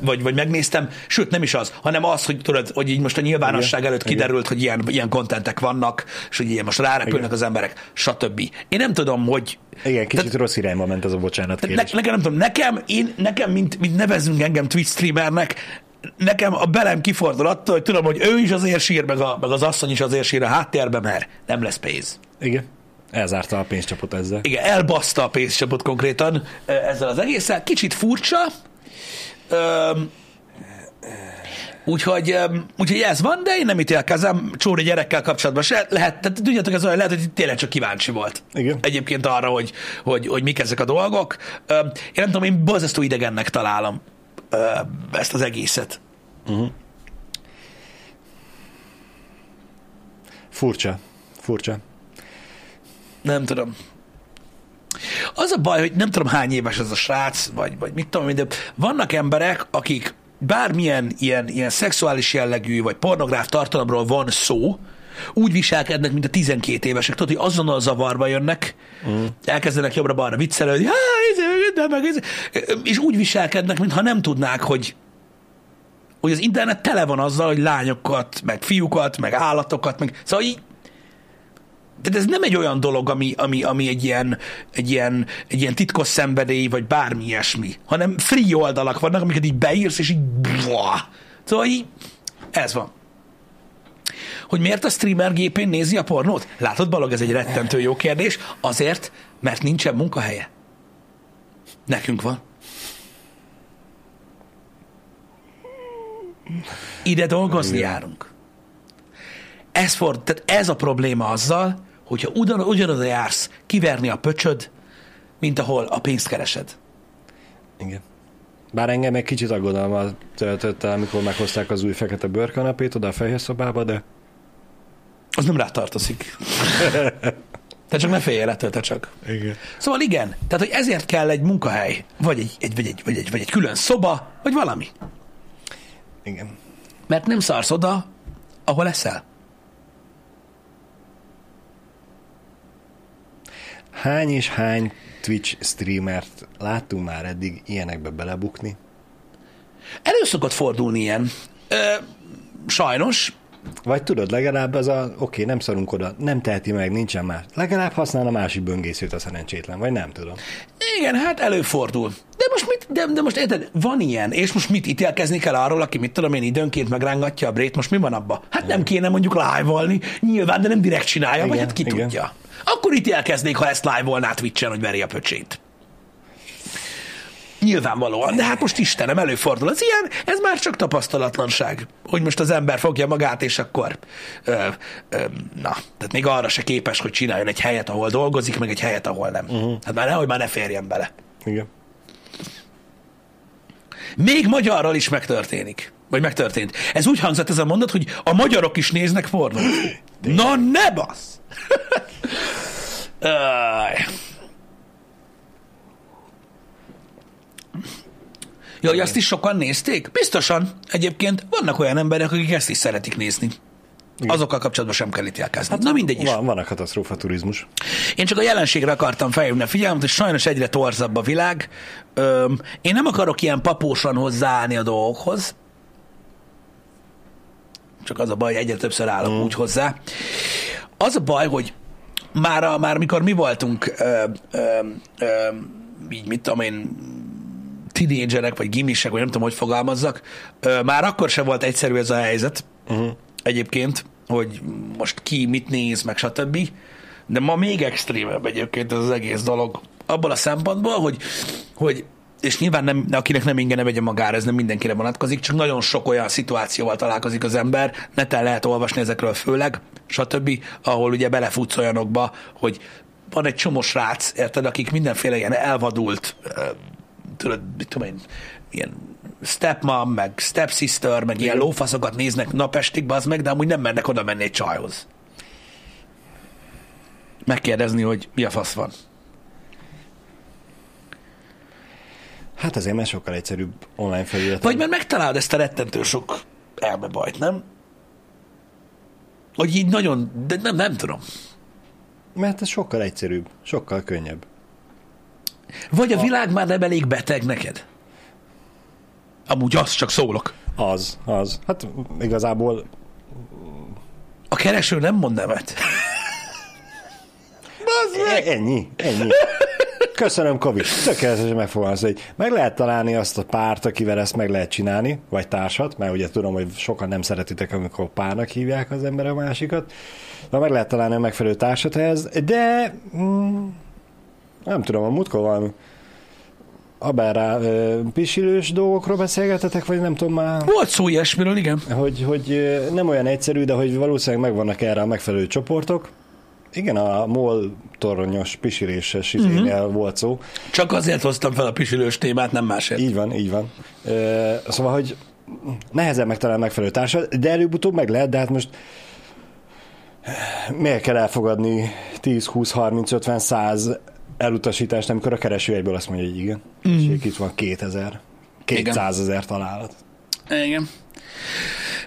vagy, vagy megnéztem, sőt nem is az, hanem az, hogy tudod, hogy így most a nyilvánosság Igen. előtt Igen. kiderült, hogy ilyen, ilyen kontentek vannak, és hogy ilyen most rárepülnek Igen. az emberek, stb. Én nem tudom, hogy Igen, kicsit rossz irányba ment az a bocsánat ne, nekem nem tudom, nekem, én, nekem mint, mint nevezzünk engem Twitch streamernek, nekem a belem kifordul attól, hogy tudom, hogy ő is azért sír, meg, a, meg az asszony is azért sír a háttérben, mert nem lesz pénz. Igen. Elzárta a pénzcsapot ezzel. Igen, elbaszta a pénzcsapot konkrétan ö, ezzel az egésszel. Kicsit furcsa. Öm, Úgyhogy, öm, úgyhogy ez van, de én nem ítélkezem csóri gyerekkel kapcsolatban se. Lehet, tehát tudjátok, ez olyan lehet, hogy tényleg csak kíváncsi volt. Igen. Egyébként arra, hogy, hogy, hogy mik ezek a dolgok. Öm, Én nem tudom, én borzasztó idegennek találom ezt az egészet. Furcsa. Furcsa. Nem tudom. Az a baj, hogy nem tudom hány éves ez a srác, vagy, vagy mit tudom de vannak emberek, akik bármilyen ilyen, ilyen szexuális jellegű, vagy pornográf tartalomról van szó, úgy viselkednek, mint a 12 évesek. Tudod, hogy azonnal zavarba jönnek, mm. elkezdenek jobbra-balra viccelődni, "Há, izé, de meg, izé." és úgy viselkednek, mintha nem tudnák, hogy hogy az internet tele van azzal, hogy lányokat, meg fiúkat, meg állatokat, meg... Szóval így, tehát ez nem egy olyan dolog, ami, ami, ami egy, ilyen, egy, ilyen, egy ilyen titkos szenvedély, vagy bármi ilyesmi, hanem free oldalak vannak, amiket így beírsz, és így... Szóval így ez van. Hogy miért a streamer gépén nézi a pornót? Látod, Balog, ez egy rettentő jó kérdés. Azért, mert nincsen munkahelye. Nekünk van. Ide dolgozni járunk. Ez, for, tehát ez a probléma azzal, hogyha ugyan, ugyanoda jársz kiverni a pöcsöd, mint ahol a pénzt keresed. Igen. Bár engem egy kicsit aggodalma töltött el, amikor meghozták az új fekete bőrkanapét oda a fehér szobába, de Az nem rá tartozik. Te csak ne féljél ettől, te csak. igen. Szóval igen, tehát hogy ezért kell egy munkahely, vagy egy, egy, vagy egy, vagy egy, vagy egy külön szoba, vagy valami. Igen. Mert nem szarsz oda, ahol leszel. Hány és hány Twitch streamert láttunk már eddig ilyenekbe belebukni? Elő szokott fordulni ilyen. Ö, sajnos, Vagy tudod, legalább az a, oké, nem szarunk oda, nem teheti meg, nincsen más. Legalább használ a másik böngészőt a szerencsétlen, vagy nem tudom. Igen, hát előfordul. De most mit, de, de most érted, van ilyen, és most mit ítélkezni kell arról, aki mit tudom én időnként megrángatja a brét, most mi van abba? Hát nem kéne mondjuk live-olni, nyilván, de nem direkt csinálja, igen, vagy hát ki igen. tudja. Akkor ítélkeznék, ha ezt live-olná Twitch-en, hogy veri a pöcsét. Nyilvánvalóan, de hát most Istenem, előfordul az ilyen, ez már csak tapasztalatlanság, hogy most az ember fogja magát, és akkor ö, ö, na, tehát még arra se képes, hogy csináljon egy helyet, ahol dolgozik, meg egy helyet, ahol nem. Uh-huh. Hát már nehogy már ne férjen bele. Igen. Még magyarral is megtörténik. Vagy megtörtént. Ez úgy hangzott ez a mondat, hogy a magyarok is néznek pornót. Na ne basz! Ja, hogy azt is sokan nézték? Biztosan. Egyébként vannak olyan emberek, akik ezt is szeretik nézni. Azokkal kapcsolatban sem kell ítélkezni. Hát, Na mindegy is. Van, van a katasztrófa turizmus. Én csak a jelenségre akartam felhívni a figyelmet, hogy sajnos egyre torzabb a világ. Öm, én nem akarok ilyen papósan hozzáállni a dolgokhoz. Csak az a baj, hogy egyre többször állok mm. úgy hozzá. Az a baj, hogy már, a, már mikor mi voltunk, ö, ö, ö, így mit tudom én, tinédzserek, vagy gimisek, vagy nem tudom, hogy fogalmazzak, már akkor se volt egyszerű ez a helyzet uh-huh. egyébként, hogy most ki mit néz, meg stb. De ma még extrémebb egyébként ez az egész dolog. Abból a szempontból, hogy, hogy és nyilván nem, akinek nem ingyen ne vegye magára, ez nem mindenkire vonatkozik, csak nagyon sok olyan szituációval találkozik az ember, neten lehet olvasni ezekről főleg, stb., ahol ugye belefutsz olyanokba, hogy van egy csomó srác, érted, akik mindenféle ilyen elvadult, tudod, mit tudom én, ilyen stepmom, meg stepsister, meg ilyen lófaszokat néznek napestig, az meg, de amúgy nem mennek oda menni egy csajhoz. Megkérdezni, hogy mi a fasz van. Hát azért mert sokkal egyszerűbb online felület. Vagy mert megtalálod ezt a rettentő sok elmebajt, nem? Hogy így nagyon, de nem, nem tudom. Mert ez sokkal egyszerűbb, sokkal könnyebb. Vagy a világ már nem elég beteg neked? Amúgy azt csak szólok. Az, az. Hát igazából A kereső nem mond nemet. E- ennyi, ennyi. Köszönöm, Kovi. Tökéletesen megfogalmazod, hogy meg lehet találni azt a párt, akivel ezt meg lehet csinálni, vagy társat, mert ugye tudom, hogy sokan nem szeretitek, amikor párnak hívják az ember a másikat, de meg lehet találni a megfelelő társat ehhez, de mm, nem tudom, a múltkor valami abárá pisilős dolgokról beszélgetetek, vagy nem tudom már, Volt szó ilyesmiről, igen. hogy, hogy nem olyan egyszerű, de hogy valószínűleg megvannak erre a megfelelő csoportok. Igen, a MOL toronyos pisiléses izénél uh-huh. volt szó. Csak azért hoztam fel a pisilős témát, nem másért. Így van, így van. Ö, szóval, hogy nehezen megtalálni megfelelő társat, de előbb-utóbb meg lehet, de hát most miért kell elfogadni 10, 20, 30, 50, 100 elutasítást, amikor a kereső egyből azt mondja, hogy igen. Mm. Itt van 2000, 200 ezer találat. Igen.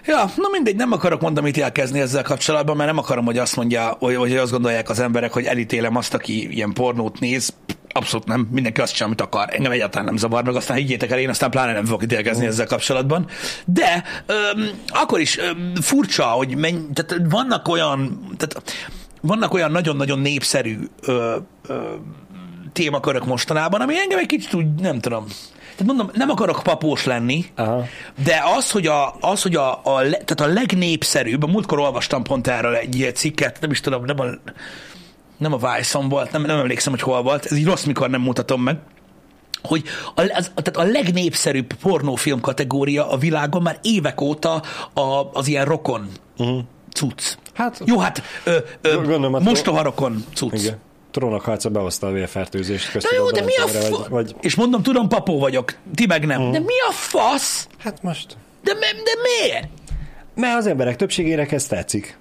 Ja, na mindegy, nem akarok mondani, mit elkezdeni ezzel kapcsolatban, mert nem akarom, hogy azt mondja, hogy, hogy azt gondolják az emberek, hogy elítélem azt, aki ilyen pornót néz. Abszolút nem, mindenki azt csinál, amit akar. Engem egyáltalán nem zavar, meg aztán higgyétek el, én aztán pláne nem fogok ítélkezni ezzel kapcsolatban. De öm, akkor is öm, furcsa, hogy menny, tehát vannak olyan, tehát vannak olyan nagyon-nagyon népszerű ö, ö, témakörök mostanában, ami engem egy kicsit úgy, nem tudom, tehát mondom, nem akarok papós lenni, Aha. de az, hogy a, az, hogy a, a, tehát a legnépszerűbb, a múltkor olvastam pont erről egy ilyen cikket, nem is tudom, nem a, nem a Vice-on volt, nem, nem emlékszem, hogy hol volt, ez így rossz, mikor nem mutatom meg, hogy a, az, tehát a legnépszerűbb pornófilm kategória a világon már évek óta a, az ilyen rokon uh-huh. cucc. Hát- Jó, hát ö, ö, Gondolom, hát- mostoha rokon cucc. Igen. Trónokharca behozta a vérfertőzést. Na köztük jó, a de mi a fa... vagy, vagy, És mondom, tudom, papó vagyok, ti meg nem. De mi a fasz? Hát most... De, mi- de miért? Mert az emberek többségének ez tetszik.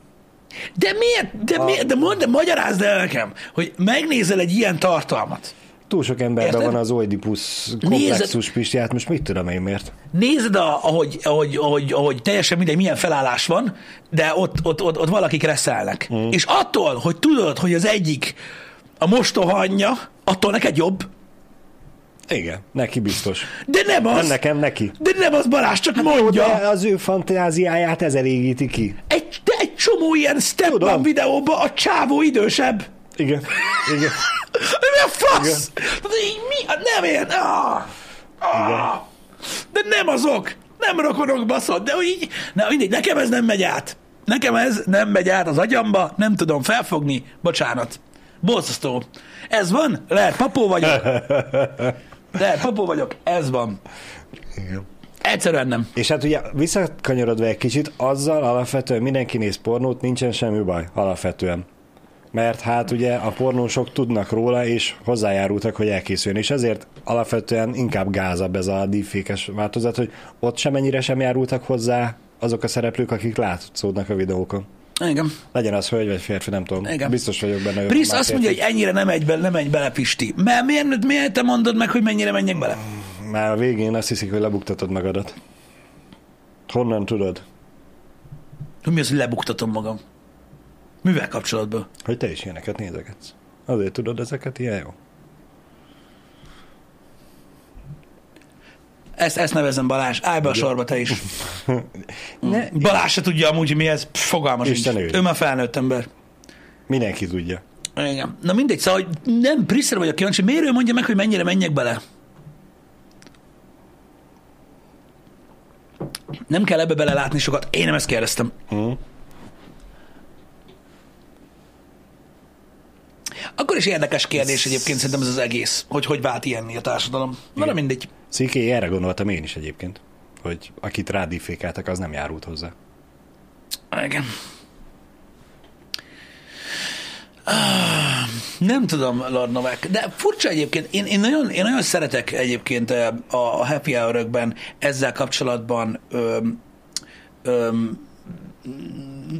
De miért? De, miért? de mondd, de magyarázd el nekem, hogy megnézel egy ilyen tartalmat. Túl sok emberben Érted? van az oidipus komplexus Pisti, hát most mit tudom én miért? Nézed, a, ahogy, ahogy, ahogy, ahogy teljesen mindegy, milyen felállás van, de ott, ott, ott, ott valakik reszelnek. Mm. És attól, hogy tudod, hogy az egyik a mostoha anyja, attól neked jobb, Igen, neki biztos. de nem az. Nem nekem, neki. De nem az Balázs, csak Jó, mondja. de az ő fantáziáját ez elégíti ki. Egy, de egy csomó ilyen Tudom. videóban a csávó idősebb. Igen. Igen. Mi a fasz? Így mi? Nem ilyen. Ah, ah. De nem azok. Nem rokonok baszod. De így. Na, mindegy, nekem ez nem megy át. Nekem ez nem megy át az agyamba, nem tudom felfogni. Bocsánat. Borzasztó. Ez van? Lehet papó vagyok. Lehet papó vagyok. Ez van. Igen. Egyszerűen nem. És hát ugye visszakanyarodva egy kicsit, azzal alapvetően mindenki néz pornót, nincsen semmi baj, alapvetően. Mert hát ugye a pornósok tudnak róla, és hozzájárultak, hogy elkészüljön, és ezért alapvetően inkább gázabb ez a deepfake-es változat, hogy ott sem ennyire sem járultak hozzá azok a szereplők, akik látszódnak a videókon. Igen. Legyen az hölgy vagy férfi, nem tudom. Igen. Biztos vagyok benne. már azt mondja, hogy ennyire nem megy, bele, nem megy bele, Pisti. Mert miért, miért te mondod meg, hogy mennyire menjek bele? Már a végén azt hiszik, hogy lebuktatod magadat. Honnan tudod? Hogy mi az, hogy lebuktatom magam? Mivel kapcsolatban? Hogy te is ilyeneket nézegetsz. Azért tudod ezeket ilyen jó. Ezt, ezt nevezem Balázs. Állj be a sorba te is. Ne, Balázs se tudja amúgy, hogy mi ez. Pff, Fogalmas Isten nincs. Ő már felnőtt ember. mindenki tudja. Igen. Na mindegy, szóval hogy nem, Priszer vagyok kíváncsi, miért ő mondja meg, hogy mennyire menjek bele? Nem kell ebbe belelátni sokat. Én nem ezt kérdeztem. Uh-huh. Akkor is érdekes kérdés egyébként szerintem ez az egész, hogy hogy vált ilyenni a társadalom. Na, de mindegy. Sziké, erre gondoltam én is egyébként, hogy akit rádifékeltek, az nem járult hozzá. Igen. Ah, Nem tudom, Lord de furcsa egyébként, én, én, nagyon, én nagyon szeretek egyébként eh, a, a happy hour ezzel kapcsolatban öm, öm,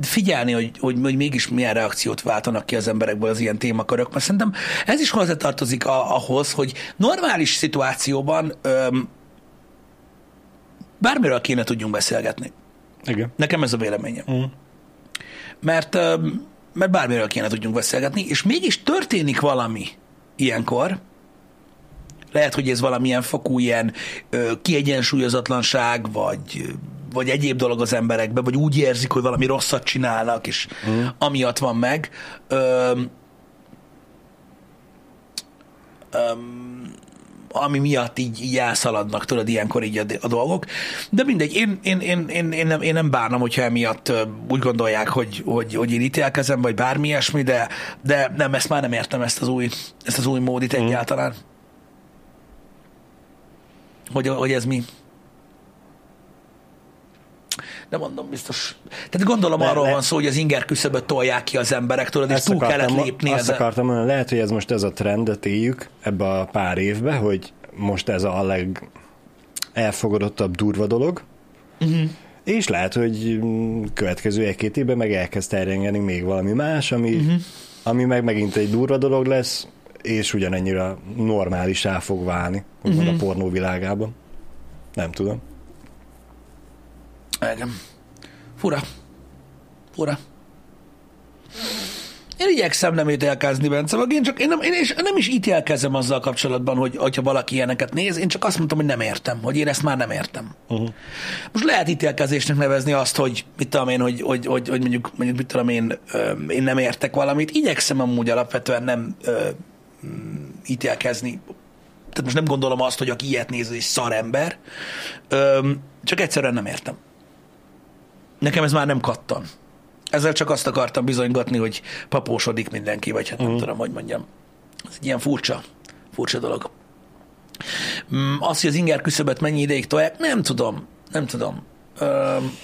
figyelni, hogy, hogy, hogy mégis milyen reakciót váltanak ki az emberekből az ilyen témakörök, mert szerintem ez is hozzátartozik a, ahhoz, hogy normális szituációban öm, bármiről kéne tudjunk beszélgetni. Igen. Nekem ez a véleményem. Mm. Mert, öm, mert bármiről kéne tudjunk beszélgetni, és mégis történik valami ilyenkor, lehet, hogy ez valamilyen fokú ilyen ö, kiegyensúlyozatlanság, vagy, vagy egyéb dolog az emberekben, vagy úgy érzik, hogy valami rosszat csinálnak, és mm. amiatt van meg. Ö, ami miatt így, így elszaladnak, tudod, ilyenkor így a, a dolgok. De mindegy, én, én, én, én, én, nem, én nem bánom, hogyha emiatt úgy gondolják, hogy, hogy, hogy én ítélkezem, vagy bármi ilyesmi, de, de nem, ezt már nem értem, ezt az új, ezt az új módit Mm. egyáltalán. Hogy, hogy ez mi. De mondom, biztos. Tehát gondolom Le- arról le- van szó, hogy az inger küszöböt tolják ki az emberek, tudod, és túl kellett akartam, lépni azt ezen. akartam mondani, lehet, hogy ez most ez a trendet éljük ebbe a pár évbe, hogy most ez a leg elfogadottabb durva dolog, Uh-huh. és lehet, hogy mm, következő egy-két évben meg elkezd terjengeni még valami más, ami, Mhm. uh-huh. ami meg megint egy durva dolog lesz, és ugyanennyire normálisá fog válni, úgymond Mhm. uh-huh. a pornó világában. Nem tudom. Igen. Fura. Fura. Én igyekszem nem ítélkezni, Bence, meg én csak én nem, én is, nem is ítélkezem azzal kapcsolatban, hogy hogyha valaki ilyeneket néz, én csak azt mondtam, hogy nem értem, hogy én ezt már nem értem. Uh-huh. Most lehet ítélkezésnek nevezni azt, hogy mit tudom én, hogy, hogy, hogy, hogy mondjuk, mondjuk mit tudom én, én nem értek valamit. Igyekszem amúgy alapvetően nem ö, mm, ítélkezni. Tehát most nem gondolom azt, hogy aki ilyet néz, egy szarember. Ö, csak egyszerűen nem értem. Nekem ez már nem kattan. Ezzel csak azt akartam bizonygatni, hogy papósodik mindenki, vagy hát nem Mhm. tudom, hogy mondjam. Ez egy ilyen furcsa, furcsa dolog. Mm, Az, hogy az inger küszöbet mennyi ideig tolják, nem tudom. Nem tudom. Öm,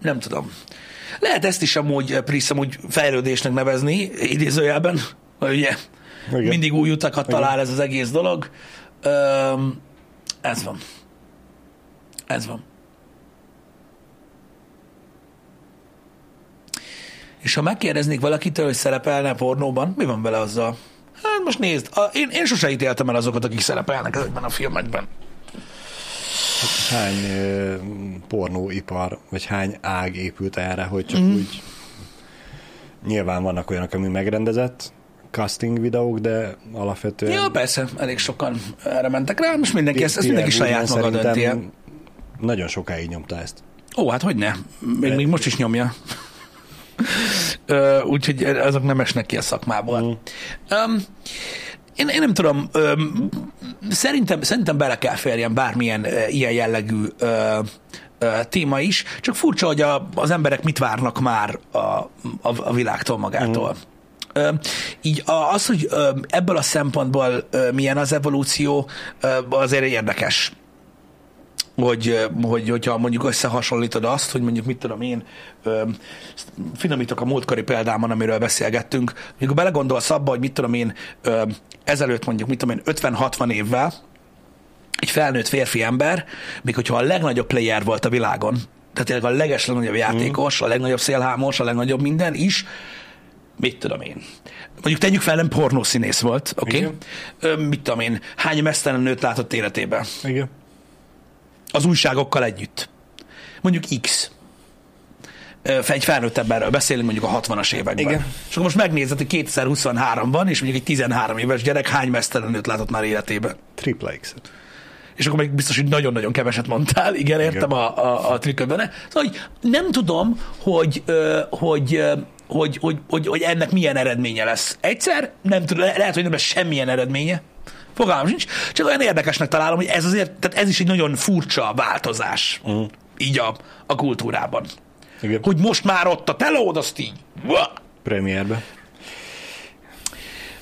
nem tudom. Lehet ezt is amúgy, eh, Prisz, amúgy fejlődésnek nevezni, idézőjelben, hogy ugye Igen. mindig új utakat talál ez az egész dolog. Öm, ez van. Ez van. És ha megkérdeznék valakitől, hogy szerepelne pornóban, mi van vele azzal? Hát most nézd, a, én, én sose ítéltem el azokat, akik szerepelnek ezekben a filmekben. Hány ö, pornóipar, vagy hány ág épült erre, hogy csak mm. úgy nyilván vannak olyanok, ami megrendezett casting videók, de alapvetően Ja, persze, elég sokan erre mentek rá, most mindenki, ezt, ezt mindenki saját maga dönti Nagyon sokáig nyomta ezt. Ó, hát hogy ne? Még, még most is nyomja. Ö, Úgyhogy azok nem esnek ki a szakmából. Mm. Um, én, én nem tudom, um, szerintem, szerintem bele kell férjen bármilyen uh, ilyen jellegű uh, uh, téma is, csak furcsa, hogy a, az emberek mit várnak már a, a, a világtól magától. Ö, így az, hogy ö, ebből a szempontból ö, milyen az evolúció, ö, azért érdekes hogy, hogy, hogyha mondjuk összehasonlítod azt, hogy mondjuk mit tudom én, ö, finomítok a múltkori példámon, amiről beszélgettünk, mondjuk belegondolsz abba, hogy mit tudom én, ö, ezelőtt mondjuk mit tudom én, 50-60 évvel egy felnőtt férfi ember, még hogyha a legnagyobb player volt a világon, tehát tényleg a leges legnagyobb játékos, a legnagyobb szélhámos, a legnagyobb minden is, mit tudom én. Mondjuk tegyük fel, nem pornószínész volt, oké? Igen. Okay? Mit tudom én, hány mesztelen nőt látott életében? Igen. Az újságokkal együtt. Mondjuk X. Egy felnőtt emberről beszélünk mondjuk a 60-as években. Igen. És akkor most megnézed, hogy 2023-ban, és mondjuk egy 13 éves gyerek hány mesztelenőt látott már életében. Triple X-et. És akkor még biztos, hogy nagyon-nagyon keveset mondtál. Igen, értem Igen. a, a, a trükköt benne. Szóval, hogy nem tudom, hogy, hogy, hogy, hogy, hogy, hogy ennek milyen eredménye lesz. Egyszer, nem tudom, le- lehet, hogy nem lesz semmilyen eredménye, fogalmam sincs, csak olyan érdekesnek találom, hogy ez azért, tehát ez is egy nagyon furcsa változás, uh. így a, a kultúrában. Igen. Hogy most már ott a telód, azt így! Premierbe.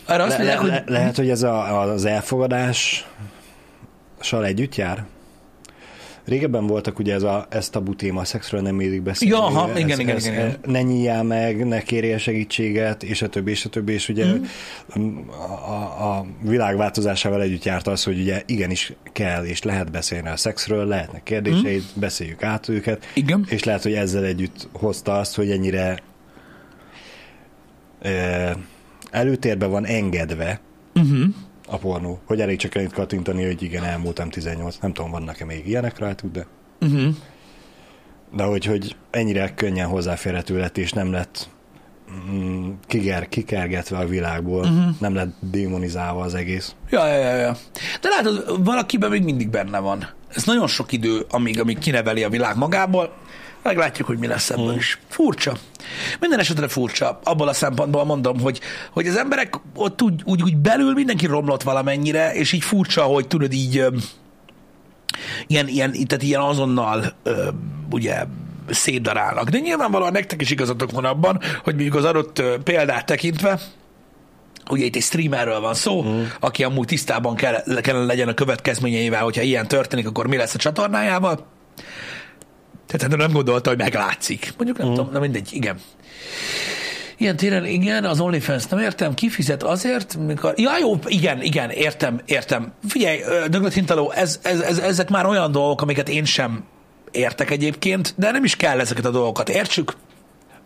arra azt Le, mondják, le, hogy le, lehet, hogy ez a, az elfogadással együtt jár? Régebben voltak ugye ez a, ez tabu téma, a szexről nem érik beszélni. Ja, aha, ez, igen, igen, ez, igen, igen. Ne nyíljál meg, ne kérjél segítséget, és a többi, és a többi, és ugye Mhm. mm. a, a világ változásával együtt járt az, hogy ugye igenis kell, és lehet beszélni a szexről, lehetnek kérdéseid, mm. beszéljük át őket. Igen. és lehet, hogy ezzel együtt hozta azt, hogy ennyire ö, előtérbe van engedve uh-huh. A pornó, hogy elég csak ennyit kattintani, hogy igen, elmúltam 18, nem tudom, vannak-e még ilyenek rajtuk, de Uh-huh. de hogy, hogy ennyire könnyen hozzáférhető lett, és nem lett mm, kiger, kikergetve a világból, uh-huh. nem lett démonizálva az egész. Ja, ja, ja, ja. De látod, valakiben még mindig benne van. Ez nagyon sok idő, amíg, amíg kineveli a világ magából. Meglátjuk, hogy mi lesz ebből mm. is. Furcsa. Minden esetre furcsa. Abból a szempontból mondom, hogy, hogy az emberek ott úgy, úgy, úgy belül mindenki romlott valamennyire, és így furcsa, hogy tudod így ilyen, ilyen, tehát ilyen azonnal ugye szétdarálnak. De nyilvánvalóan nektek is igazatok van abban, hogy mondjuk az adott példát tekintve, ugye itt egy streamerről van szó, mm. aki amúgy tisztában kell, kellene legyen a következményeivel, hogyha ilyen történik, akkor mi lesz a csatornájával. Tehát nem gondolta, hogy meglátszik. Mondjuk nem mm. tudom, na mindegy, igen. Ilyen téren, igen, az OnlyFans nem értem, kifizet azért, mikor... Ja, jó, igen, igen, értem, értem. Figyelj, Douglas Hintaló, ez, ez, ez, ezek már olyan dolgok, amiket én sem értek egyébként, de nem is kell ezeket a dolgokat, értsük?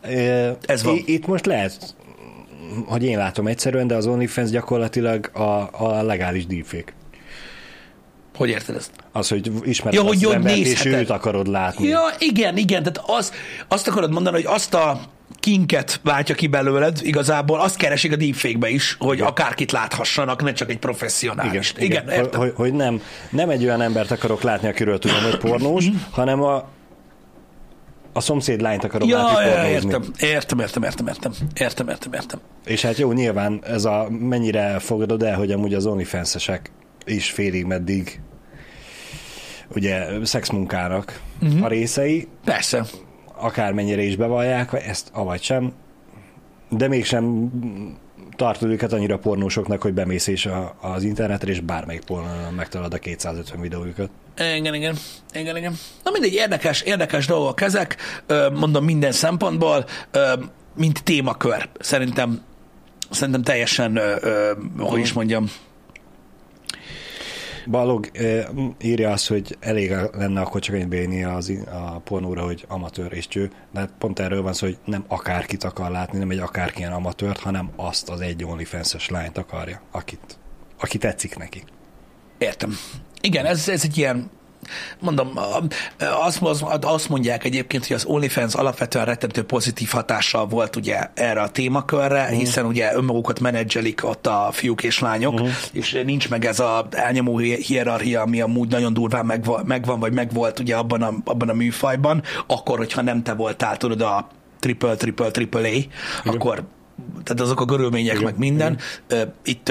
Ö, Ez van. Itt most lehet, hogy én látom egyszerűen, de az OnlyFans gyakorlatilag a, a legális deepfake. Hogy érted ezt? Az, hogy ismered Ja, hogy az embert, és őt akarod látni. Ja, igen, igen, tehát az, azt akarod mondani, hogy azt a kinket váltja ki belőled, igazából azt keresik a deepfake-be is, hogy igen. akárkit láthassanak, ne csak egy professzionális. Igen, igen, igen Hogy, értem. hogy, hogy nem, nem egy olyan embert akarok látni, akiről tudom, hogy pornós, hanem a, a szomszéd lányt akarom Ja, látni ja, értem, értem, értem, értem, értem, értem, értem, értem. És hát jó, nyilván ez a mennyire fogadod el, hogy amúgy az OnlyFans-esek is félig meddig ugye szexmunkának uh-huh. a részei, Persze. akármennyire is bevallják, ezt avagy sem, de mégsem tartod őket annyira pornósoknak, hogy bemész és a, az internetre, és bármelyik pornón megtalad a 250 videójukat. Igen, igen, igen, igen. Na mindegy, érdekes, érdekes dolgok ezek, mondom minden szempontból, mint témakör. Szerintem, szerintem teljesen, hogy is mondjam, Balog eh, írja azt, hogy elég lenne akkor csak egy az, a pornóra, hogy amatőr és cső, de hát pont erről van szó, hogy nem akárkit akar látni, nem egy akárkilyen amatőrt, hanem azt az egy OnlyFans-es lányt akarja, akit, aki tetszik neki. Értem. Igen, ez, ez egy ilyen, mondom, azt, az- azt mondják egyébként, hogy az OnlyFans alapvetően rettentő pozitív hatással volt ugye erre a témakörre, uh-huh. hiszen ugye önmagukat menedzselik ott a fiúk és lányok, uh-huh. és nincs meg ez a elnyomó hi- hierarchia, ami amúgy nagyon durván megva, megvan, vagy megvolt ugye abban a, abban a műfajban, akkor, hogyha nem te voltál, tudod, a triple, triple, triple A, akkor tehát azok a körülmények, Igen, meg minden. Ö, Itt,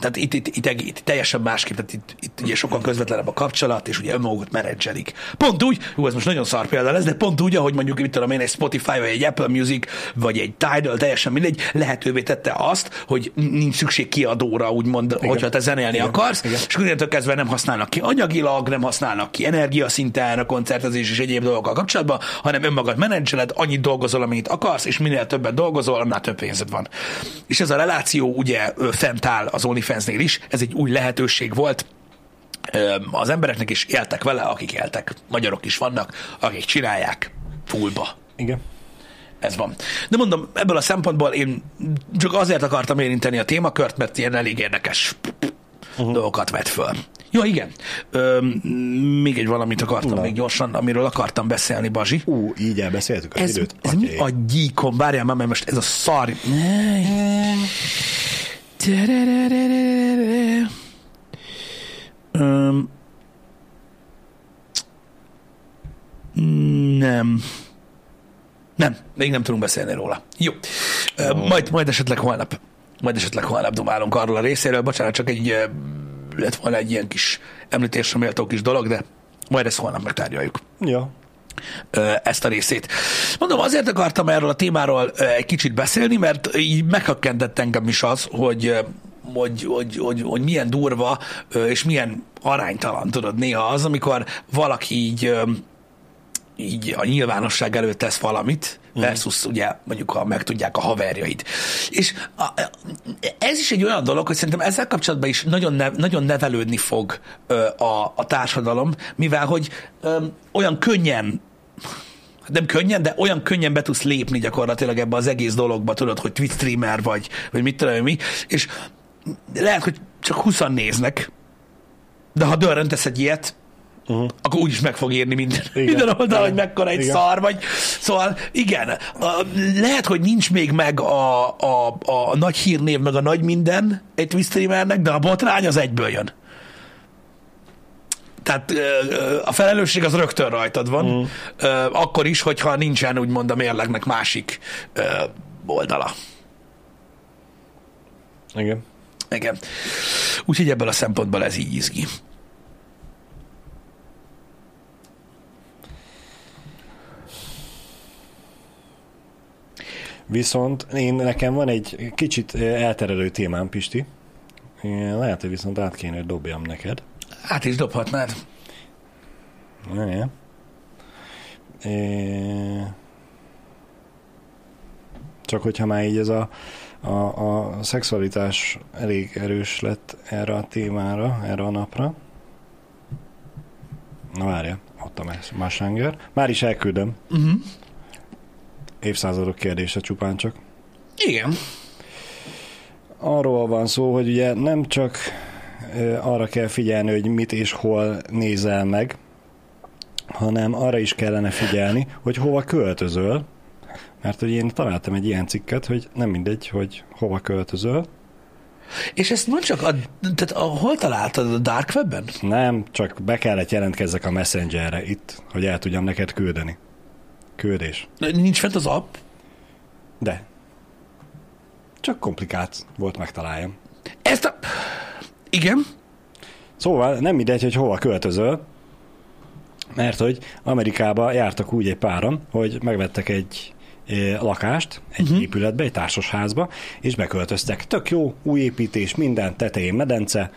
tehát itt, itt, itt, itt, teljesen másképp, tehát itt, itt ugye sokkal közvetlenebb a kapcsolat, és ugye önmagukat menedzselik. Pont úgy, hú, ez most nagyon szar példa lesz, de pont úgy, ahogy mondjuk, mit tudom én, egy Spotify, vagy egy Apple Music, vagy egy Tidal, teljesen mindegy, lehetővé tette azt, hogy nincs szükség kiadóra, úgymond, Igen. hogyha te zenélni Igen. akarsz, Igen. és innentől kezdve nem használnak ki anyagilag, nem használnak ki energiaszinten, a koncertezés és egyéb dolgokkal kapcsolatban, hanem önmagad menedzseled, annyit dolgozol, amennyit akarsz, és minél többet dolgozol, annál több pénzed van. És ez a reláció ugye fent áll az OnlyFansnél is, ez egy új lehetőség volt, az embereknek is éltek vele, akik éltek. Magyarok is vannak, akik csinálják fullba. Igen. Ez van. De mondom, ebből a szempontból én csak azért akartam érinteni a témakört, mert ilyen elég érdekes uh-huh. dolgokat vet föl. Ja, igen. Ö, még egy valamit akartam Na. még gyorsan, amiről akartam beszélni, Bazsi. Ú, így elbeszéltük az Ez, időt. ez mi a gyíkom? Várjál már, mert most ez a szar... Öm. Nem. Nem, még nem tudunk beszélni róla. Jó. Oh. Majd, majd esetleg holnap, majd esetleg holnap dumálunk arról a részéről. Bocsánat, csak egy lett volna egy ilyen kis említésre méltó kis dolog, de majd ezt holnap megtárgyaljuk Ja. ezt a részét. Mondom, azért akartam erről a témáról egy kicsit beszélni, mert így meghökkentett engem is az, hogy hogy, hogy, hogy, hogy milyen durva és milyen aránytalan tudod néha az, amikor valaki így így a nyilvánosság előtt tesz valamit, versus ugye mondjuk, ha megtudják a haverjaid. És a, ez is egy olyan dolog, hogy szerintem ezzel kapcsolatban is nagyon, ne, nagyon nevelődni fog ö, a, a társadalom, mivel hogy ö, olyan könnyen nem könnyen, de olyan könnyen be tudsz lépni gyakorlatilag ebbe az egész dologba, tudod, hogy Twitch streamer vagy, vagy mit tudom mi, és lehet, hogy csak 20 néznek, de ha dörrentesz egy ilyet, uh-huh. akkor úgyis meg fog érni minden, minden oldal, hogy mekkora egy Igen. szar vagy. Szóval igen, lehet, hogy nincs még meg a, a, a nagy hírnév, meg a nagy minden egy Twitch de a botrány az egyből jön. Tehát a felelősség az rögtön rajtad van, mm. akkor is, hogyha nincsen úgymond a mérlegnek másik oldala. Igen. Igen. Úgyhogy ebből a szempontból ez így izgi. Viszont én nekem van egy kicsit eh, elterelő témám, Pisti. Eh, Lehet, hogy viszont át kéne, hogy dobjam neked. Hát is dobhatnád. Ne. Eh, Csak hogyha már így ez a, a, a szexualitás elég erős lett erre a témára, erre a napra. Na várja, ott a Massanger. Már is elküldöm. Uh-huh. Évszázadok kérdése csupán csak. Igen. Arról van szó, hogy ugye nem csak arra kell figyelni, hogy mit és hol nézel meg, hanem arra is kellene figyelni, hogy hova költözöl, mert hogy én találtam egy ilyen cikket, hogy nem mindegy, hogy hova költözöl, És ezt nem csak a, tehát a, hol találtad a Dark Webben? nem, csak be kellett jelentkezzek a Messengerre itt, hogy el tudjam neked küldeni. Küldés. Nincs fent az app? De. Csak komplikált volt megtaláljam. Ezt a... Igen. Szóval nem mindegy, hogy hova költözöl, mert hogy Amerikába jártak úgy egy páran, hogy megvettek egy eh, lakást egy uh-huh. épületbe, egy társasházba, és beköltöztek. Tök jó, új építés, minden, tetején medence,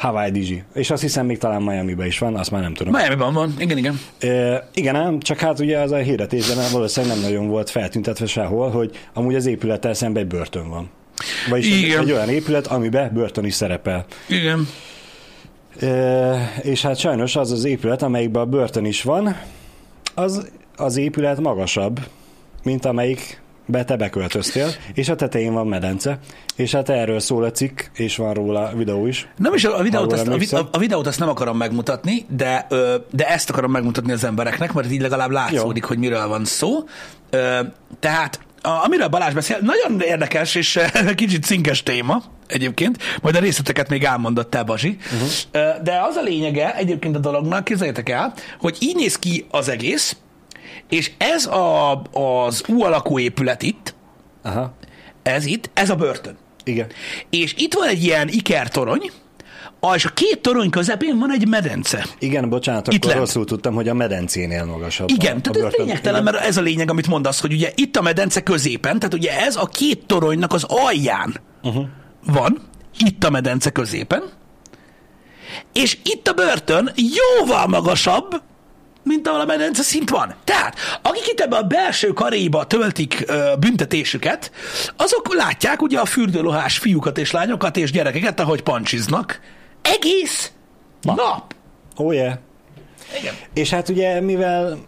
Hawaii Dizsi. És azt hiszem még talán Miami-be is van, azt már nem tudom. Miami-ban van. Igen, igen. E, igen ám, csak hát ugye az a hirdetésben valószínűleg nem nagyon volt feltüntetve sehol, hogy amúgy az épülettel szemben egy börtön van. Vagyis egy, Igen. egy olyan épület, amiben börtön is szerepel. Igen. E, és hát sajnos az az épület, amelyikben a börtön is van, az, az épület magasabb, mint amelyik be te beköltöztél, és a tetején van medence, és hát erről szól a cikk, és van róla videó is. Nem is a, videót, azt, a, a, videót azt nem akarom megmutatni, de, de ezt akarom megmutatni az embereknek, mert így legalább látszódik, Jó. hogy miről van szó. Tehát, a, amiről Balázs beszél, nagyon érdekes és kicsit cinkes téma egyébként, majd a részleteket még elmondott te, Bazsi. Uh-huh. De az a lényege egyébként a dolognak, képzeljétek el, hogy így néz ki az egész, és ez a, az U alakú épület itt, Aha, ez itt, ez a börtön. igen. És itt van egy ilyen ikertorony, és a két torony közepén van egy medence. Igen, bocsánat, Itt akkor lent. rosszul tudtam, hogy a medencénél magasabb. Igen, a, tehát ez börtön. lényegtelen, mert ez a lényeg, amit mondasz, hogy ugye itt a medence középen, tehát ugye ez a két toronynak az alján uh-huh. van, itt a medence középen, és itt a börtön jóval magasabb, mint ahol a medence szint van. Tehát, akik itt ebbe a belső karéba töltik ö, büntetésüket, azok látják ugye a fürdőlohás fiúkat és lányokat és gyerekeket, ahogy pancsiznak. Egész nap. Oh yeah. Igen. És hát ugye, mivel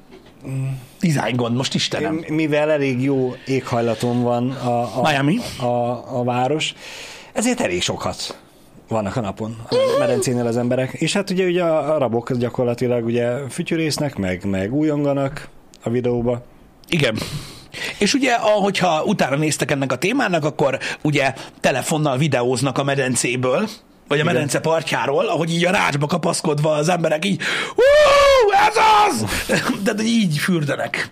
Design gond, most Istenem. mivel elég jó éghajlaton van a, a, Miami. a, a város, ezért elég sokat vannak a napon a medencénél az emberek. És hát ugye, ugye a arabok gyakorlatilag ugye fütyörésznek, meg, meg újonganak a videóba. Igen. És ugye, ahogyha utána néztek ennek a témának, akkor ugye telefonnal videóznak a medencéből, vagy a medence partjáról, ahogy így a rácsba kapaszkodva az emberek így, ez az! Tehát, hogy így fürdenek.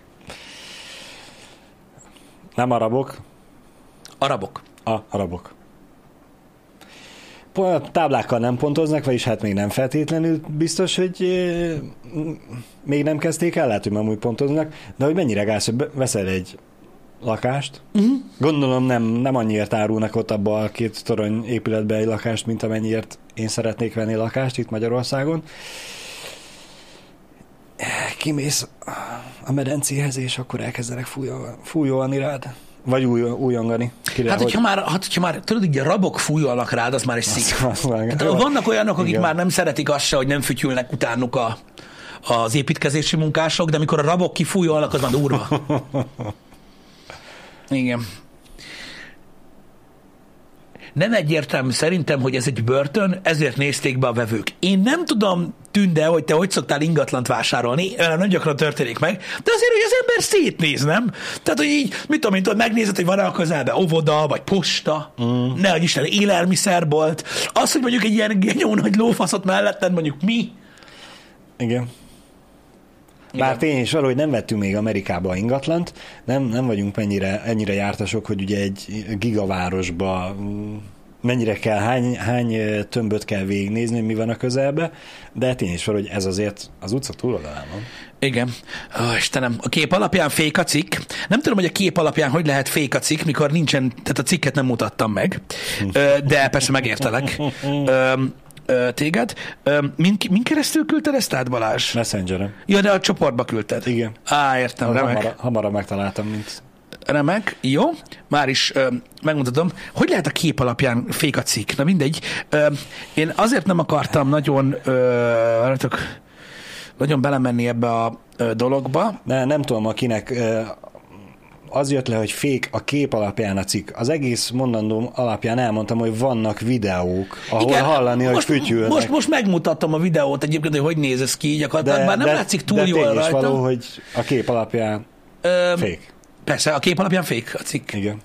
Nem arabok, Arabok. A arabok. Táblákkal nem pontoznak, vagyis hát még nem feltétlenül biztos, hogy még nem kezdték el, lehet, hogy már úgy pontoznak, de hogy mennyire gáz, hogy veszel egy lakást. Uh-huh. Gondolom nem, nem annyiért árulnak ott abba a két torony épületbe egy lakást, mint amennyiért én szeretnék venni lakást itt Magyarországon. Kimész a medencéhez, és akkor elkezdenek fújol- fújolni rád. Vagy új, újongani. Kire, Hát, hogyha már, hát, hogyha már, tudod, így a rabok fújolnak rád, az már egy szik. Hát, vannak olyanok, akik Igen. már nem szeretik azt se, hogy nem fütyülnek utánuk a, az építkezési munkások, de amikor a rabok kifújolnak, az már durva. Igen. Nem egyértelmű szerintem, hogy ez egy börtön, ezért nézték be a vevők. Én nem tudom, Tünde, hogy te hogy szoktál ingatlant vásárolni, velem nem gyakran történik meg, de azért, hogy az ember szétnéz, nem? Tehát, hogy így, mit tudom, tudod, megnézed, hogy van-e a közelben óvoda, vagy posta, mm. ne hogy Isten, élelmiszerbolt. Az, hogy mondjuk egy ilyen genyó nagy lófaszot melletted, mondjuk mi, Igen. Bár tény is valahogy nem vettünk még Amerikába ingatlant, nem, nem vagyunk mennyire, ennyire jártasok, hogy ugye egy gigavárosba mm, mennyire kell, hány, hány tömböt kell végignézni, mi van a közelbe, de tény is valahogy ez azért az utca túloldalán van. Igen. Ó, Istenem, a kép alapján fék a cikk. Nem tudom, hogy a kép alapján hogy lehet fék a cikk, mikor nincsen, tehát a cikket nem mutattam meg, Ö, de persze megértelek téged. Min, min keresztül küldted ezt át, Balázs? Messenger-en. Ja, de a csoportba küldted. Igen. Á, értem, remek. Hamarabb, hamarabb megtaláltam, mint Remek, jó, már is ö, megmutatom. Hogy lehet a kép alapján fék a cikk? Na mindegy. Ö, én azért nem akartam nagyon, ö, nagyon belemenni ebbe a dologba. De nem tudom, akinek az jött le, hogy fék a kép alapján a cikk. Az egész mondandóm alapján elmondtam, hogy vannak videók, ahol Igen, hallani, hogy most, fütyülnek. most, most megmutattam a videót egyébként, hogy hogy néz ez ki, gyakorlatilag már nem látszik túl de jól rajta. való, hogy a kép alapján Ö, fék. Persze, a kép alapján fék a cikk. Igen.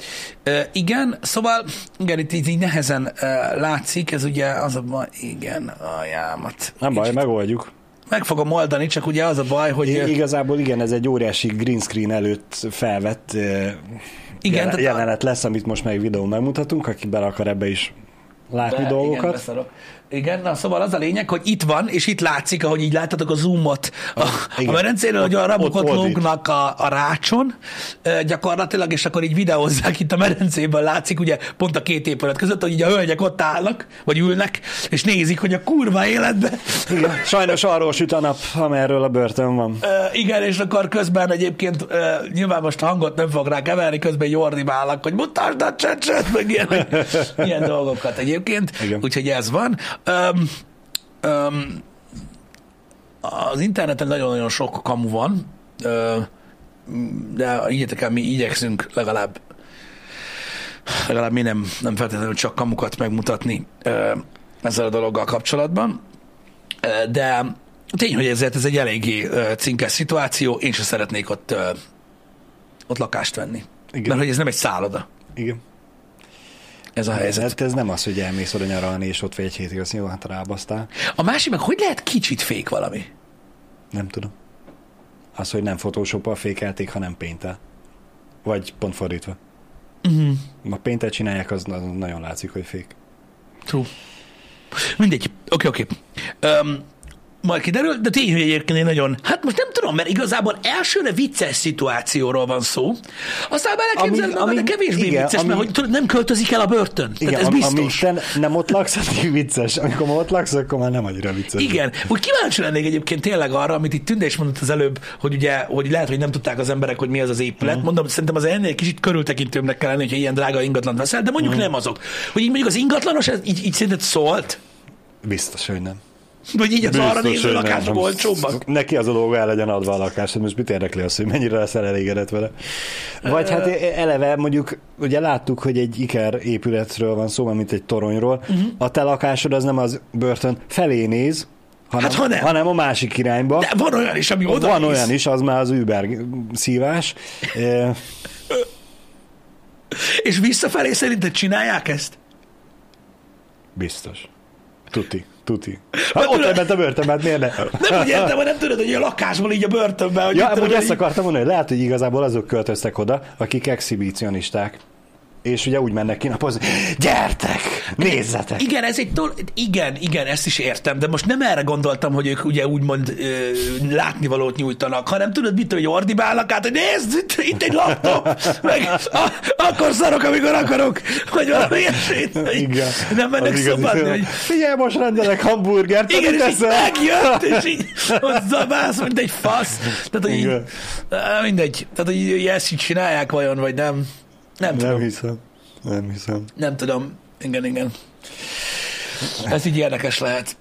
Ö, igen, szóval igen, itt, itt így nehezen ö, látszik, ez ugye az a baj, igen, a jámat. Nem baj, Kicsit megoldjuk. Meg fogom oldani, csak ugye az a baj, hogy... Ö, Igazából igen, ez egy óriási green screen előtt felvett Igen, tehát jelenet lesz, amit most meg videón megmutatunk, aki bele akar ebbe is látni Be- dolgokat. Igen, beszarok. igen, na szóval az a lényeg, hogy itt van, és itt látszik, ahogy így láttatok a zoomot a, a igen. hogy a rabok ott ott ordít. lógnak a, a rácson gyakorlatilag, és akkor így videózzák itt a medencében, látszik ugye pont a két épület között, hogy így a hölgyek ott állnak, vagy ülnek, és nézik, hogy a kurva életbe Igen. Sajnos arról süt a nap, amerről a börtön van. Ö, igen, és akkor közben egyébként ö, nyilván most a hangot nem fog rá keverni, közben így ordibálnak, hogy mutasd a csecset, meg ilyen, ilyen dolgokat egyébként. Igen. Úgyhogy ez van. Öm, öm, az interneten nagyon-nagyon sok kamu van, de higgyetek el, mi igyekszünk legalább legalább mi nem, nem feltétlenül csak kamukat megmutatni ezzel a dologgal kapcsolatban. De tény, hogy ezért ez egy eléggé cinkes szituáció, én sem szeretnék ott, ott lakást venni. Igen. Mert hogy ez nem egy szálloda, Igen. Ez a helyzet. Hát ez nem az, hogy elmész oda nyaralni, és ott vagy egy hétig, azt jó, hát rábasztál. A másik meg, hogy lehet kicsit fék valami? Nem tudom. Az, hogy nem photoshop fékelték, hanem paint Vagy pont fordítva. Uh-huh. A paint csinálják, az na- nagyon látszik, hogy fék. True. Mindegy. Oké, oké. Öm, majd kiderül, de tény, hogy egyébként egy nagyon, hát most nem tudom, mert igazából elsőre vicces szituációról van szó, aztán beleképzeled Ami- magad, de ami- kevésbé igen, vicces, ami- mert hogy tudod, nem költözik el a börtön. Igen, Tehát ez biztos. Te nem ott laksz, addig vicces. Amikor már ott laksz, akkor már nem annyira vicces. Igen, úgy kíváncsi lennék egyébként tényleg arra, amit itt Tünde is mondott az előbb, hogy ugye, hogy lehet, hogy nem tudták az emberek, hogy mi az az épület. Mm. Mondom, szerintem az ennél kicsit körültekintőbbnek kell lenni, hogyha ilyen drága ingatlan veszel, de mondjuk mm. nem azok. Hogy így mondjuk az ingatlanos, ez így, így szerinted szólt? Biztos, hogy nem. Vagy így az arra Biztos, néző hogy nem. lakások olcsóbbak? Neki az a dolga el legyen adva a lakás, hogy most mit érdekli az, hogy mennyire leszel elégedett vele. Vagy hát eleve mondjuk, ugye láttuk, hogy egy iker épületről van szó, mint egy toronyról. Uh-huh. A te lakásod az nem az börtön felé néz, hanem, Hát, ha nem. hanem a másik irányba. De van olyan is, ami oda van néz. olyan is, az már az Uber szívás. És visszafelé szerinted csinálják ezt? Biztos. Tuti, tuti. Hát ott ment a börtönbe, hát miért ne? Nem úgy értem, hogy nem tudod, hogy a lakásból így a börtönbe, hogy Ja, amúgy tudod, ezt akartam mondani, hogy lehet, hogy igazából azok költöztek oda, akik exhibicionisták. És ugye úgy mennek ki napozni, gyertek, nézzetek! Igen, ez egy tol- igen, igen, ezt is értem, de most nem erre gondoltam, hogy ők ugye úgymond ö, látnivalót nyújtanak, hanem tudod, mit, hogy ordibálnak át, hogy nézd, itt, itt egy laptop, meg a, akkor szarok, amikor akarok, vagy valami ilyesmit. Igen. Nem mennek film. hogy Figyelj, most rendelek hamburgert, igen, és így megjött, és így ott zabálsz, mint egy fasz. Tehát, hogy így, Igen. Á, mindegy. Tehát, hogy így ezt így csinálják vajon, vagy nem. Nem tudom. Nem hiszem. Nem hiszem. Nem tudom. Igen, igen. Ez így érdekes lehet.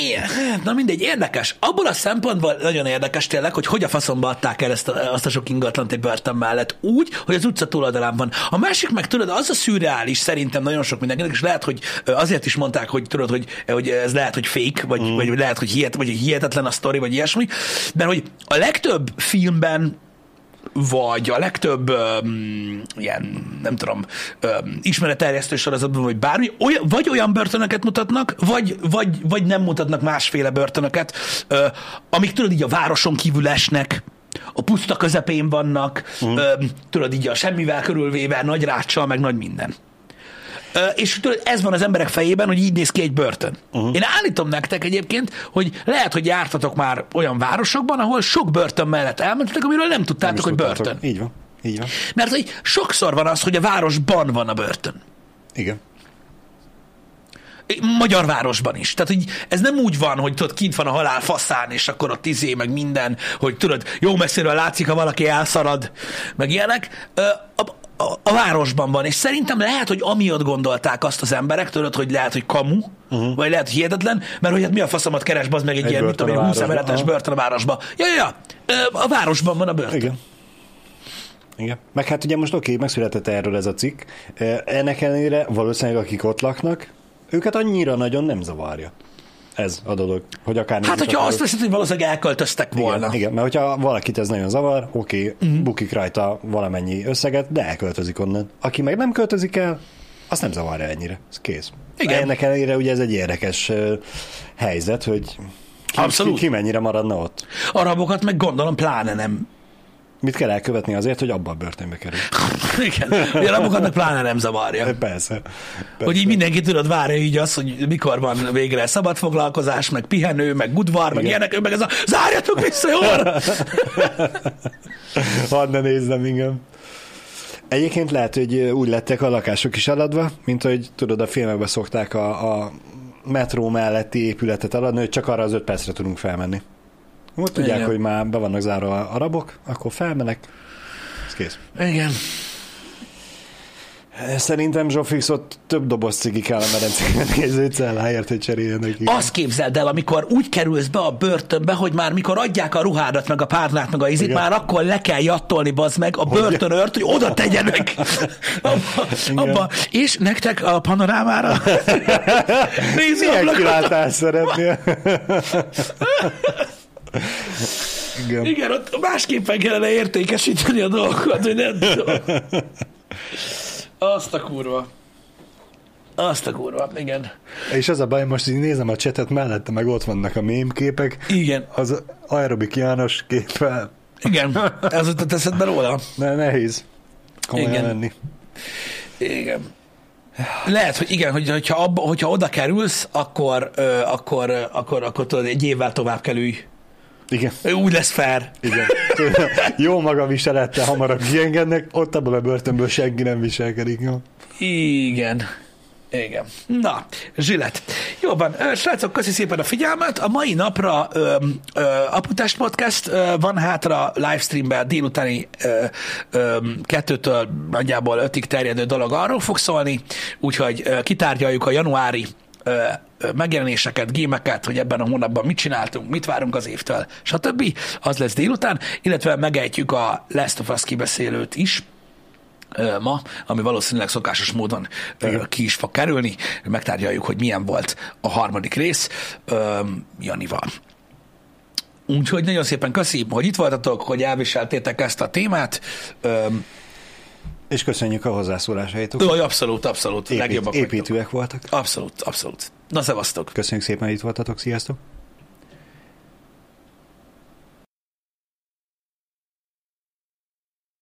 Igen, hát, na mindegy, érdekes. Abból a szempontból nagyon érdekes tényleg, hogy hogy a faszomba adták el ezt a, azt a sok ingatlant börtön mellett. Úgy, hogy az utca túloldalán van. A másik meg tudod, az a szürreális szerintem nagyon sok mindenkinek, és lehet, hogy azért is mondták, hogy tudod, hogy, hogy ez lehet, hogy fake, vagy, mm. vagy lehet, hogy, hihet, vagy hihetetlen a sztori, vagy ilyesmi, mert hogy a legtöbb filmben vagy a legtöbb um, ilyen, nem tudom, um, ismeretterjesztő sorozatban, vagy bármi, olyan, vagy olyan börtönöket mutatnak, vagy, vagy, vagy nem mutatnak másféle börtönöket, uh, amik tudod így a városon kívül esnek, a puszta közepén vannak, uh. um, tudod így a semmivel körülvéve, nagy ráccsal, meg nagy minden. És tudod, ez van az emberek fejében, hogy így néz ki egy börtön. Uh-huh. Én állítom nektek egyébként, hogy lehet, hogy jártatok már olyan városokban, ahol sok börtön mellett elmentetek, amiről nem tudtátok, Nem hogy tudtátok. börtön. Így van. Így van. Mert hogy sokszor van az, hogy a városban van a börtön. Igen. Magyar városban is. Tehát, hogy ez nem úgy van, hogy tudod, kint van a halál faszán, és akkor ott izé, meg minden, hogy tudod, jó messziről látszik, ha valaki elszarad, meg ilyenek. A, a, a városban van, és szerintem lehet, hogy amiatt gondolták azt az emberek, tudod, hogy lehet, hogy kamu, uh-huh. vagy lehet, hogy hihetetlen, mert hogy hát mi a faszomat keres, az meg egy, Egy ilyen, mit tudom, a én, 20 városban. emeletes börtön a városba. Ja, ja, ja. A városban van a börtön. Igen. Igen. Meg hát ugye most oké, okay, megszületett erről ez a cikk. Ennek ellenére valószínűleg akik ott laknak, őket annyira nagyon nem zavarja. Ez a dolog. Hogy akár Hát, hogyha azt veszed, hogy valószínűleg elköltöztek volna. igen, igen, mert hogyha valakit ez nagyon zavar, oké, okay, Mhm. uh-huh. bukik rajta valamennyi összeget, de elköltözik onnan. Aki meg nem költözik el, azt nem zavarja ennyire. Ez kész. Igen. Ennek ellenére ugye ez egy érdekes helyzet, hogy ki, Abszolút. Ki, ki mennyire maradna ott. A rabokat meg gondolom pláne nem. Mit kell elkövetni azért, hogy abba a börtönbe kerül? Igen, a rabokat meg pláne nem zavarja. Persze. Persze. Hogy így mindenki tudod, várja így azt, hogy mikor van végre szabadfoglalkozás, meg pihenő, meg udvar, meg Igen. ilyenek, meg ez a zárjatok vissza, jó? Hadd ne nézzem, igen. Egyébként lehet, hogy úgy lettek a lakások is eladva, mint hogy tudod, a filmekben szokták a, a metró melletti épületet eladni, hogy csak arra az öt percre tudunk felmenni. Úgy tudják, Igen. hogy már be vannak zárva a arabok, akkor felmenek, ez kész. Igen. Szerintem Zsófix ott több doboz cigi kell a medencében néző celláért, hogy cseréljenek ki. Azt képzeld el, amikor úgy kerülsz be a börtönbe, hogy már mikor adják a ruhádat, meg a párnát, meg a izit, Igen. már akkor le kell jattolni, bazd meg, a börtönört, hogy oda tegyenek. abba, Igen. abba. És nektek a panorámára nézz Milyen ablakot. kilátás szeretnél? Igen. Igen, ott másképpen kellene értékesíteni a dolgokat, hogy nem tudom. Azt a kurva. Azt a kurva, igen. És az a baj, most így nézem a csetet mellette, meg ott vannak a mém képek, Igen, az aerobik János képpel. igen. Ez jutott eszedbe róla? Ne, nehéz komolyan Igen. lenni. Igen. Lehet, hogy igen, hogy, hogyha, abba, hogyha oda kerülsz, akkor, ö, akkor, akkor, akkor tudod, egy évvel tovább kell ülj. Igen, Úgy lesz fair. igen. Jó maga viselettel hamarabb kiengednek, ott abban a börtönből senki nem viselkedik. Jó? Igen. Igen. Na, zsilet. Jó van, srácok, köszi szépen a figyelmet. A mai napra ö, ö, Aputest Podcast ö, van hátra livestreamben délutáni ö, ö, kettőtől nagyjából ötig terjedő dolog arról fog szólni, úgyhogy ö, kitárgyaljuk a januári megjelenéseket, gémeket, hogy ebben a hónapban mit csináltunk, mit várunk az évtől, stb. Az lesz délután, illetve megejtjük a Last of Us kibeszélőt is, ma, ami valószínűleg szokásos módon ö, ki is fog kerülni. Megtárgyaljuk, hogy milyen volt a harmadik rész Janival. Úgyhogy nagyon szépen köszi, hogy itt voltatok, hogy elviseltétek ezt a témát. És köszönjük a hozzászólásaitok. Ö, abszolút, abszolút. Épít, legjobbak vagytok. építőek voltak. Abszolút, abszolút. Na, szevasztok. Köszönjük szépen, hogy itt voltatok. Sziasztok!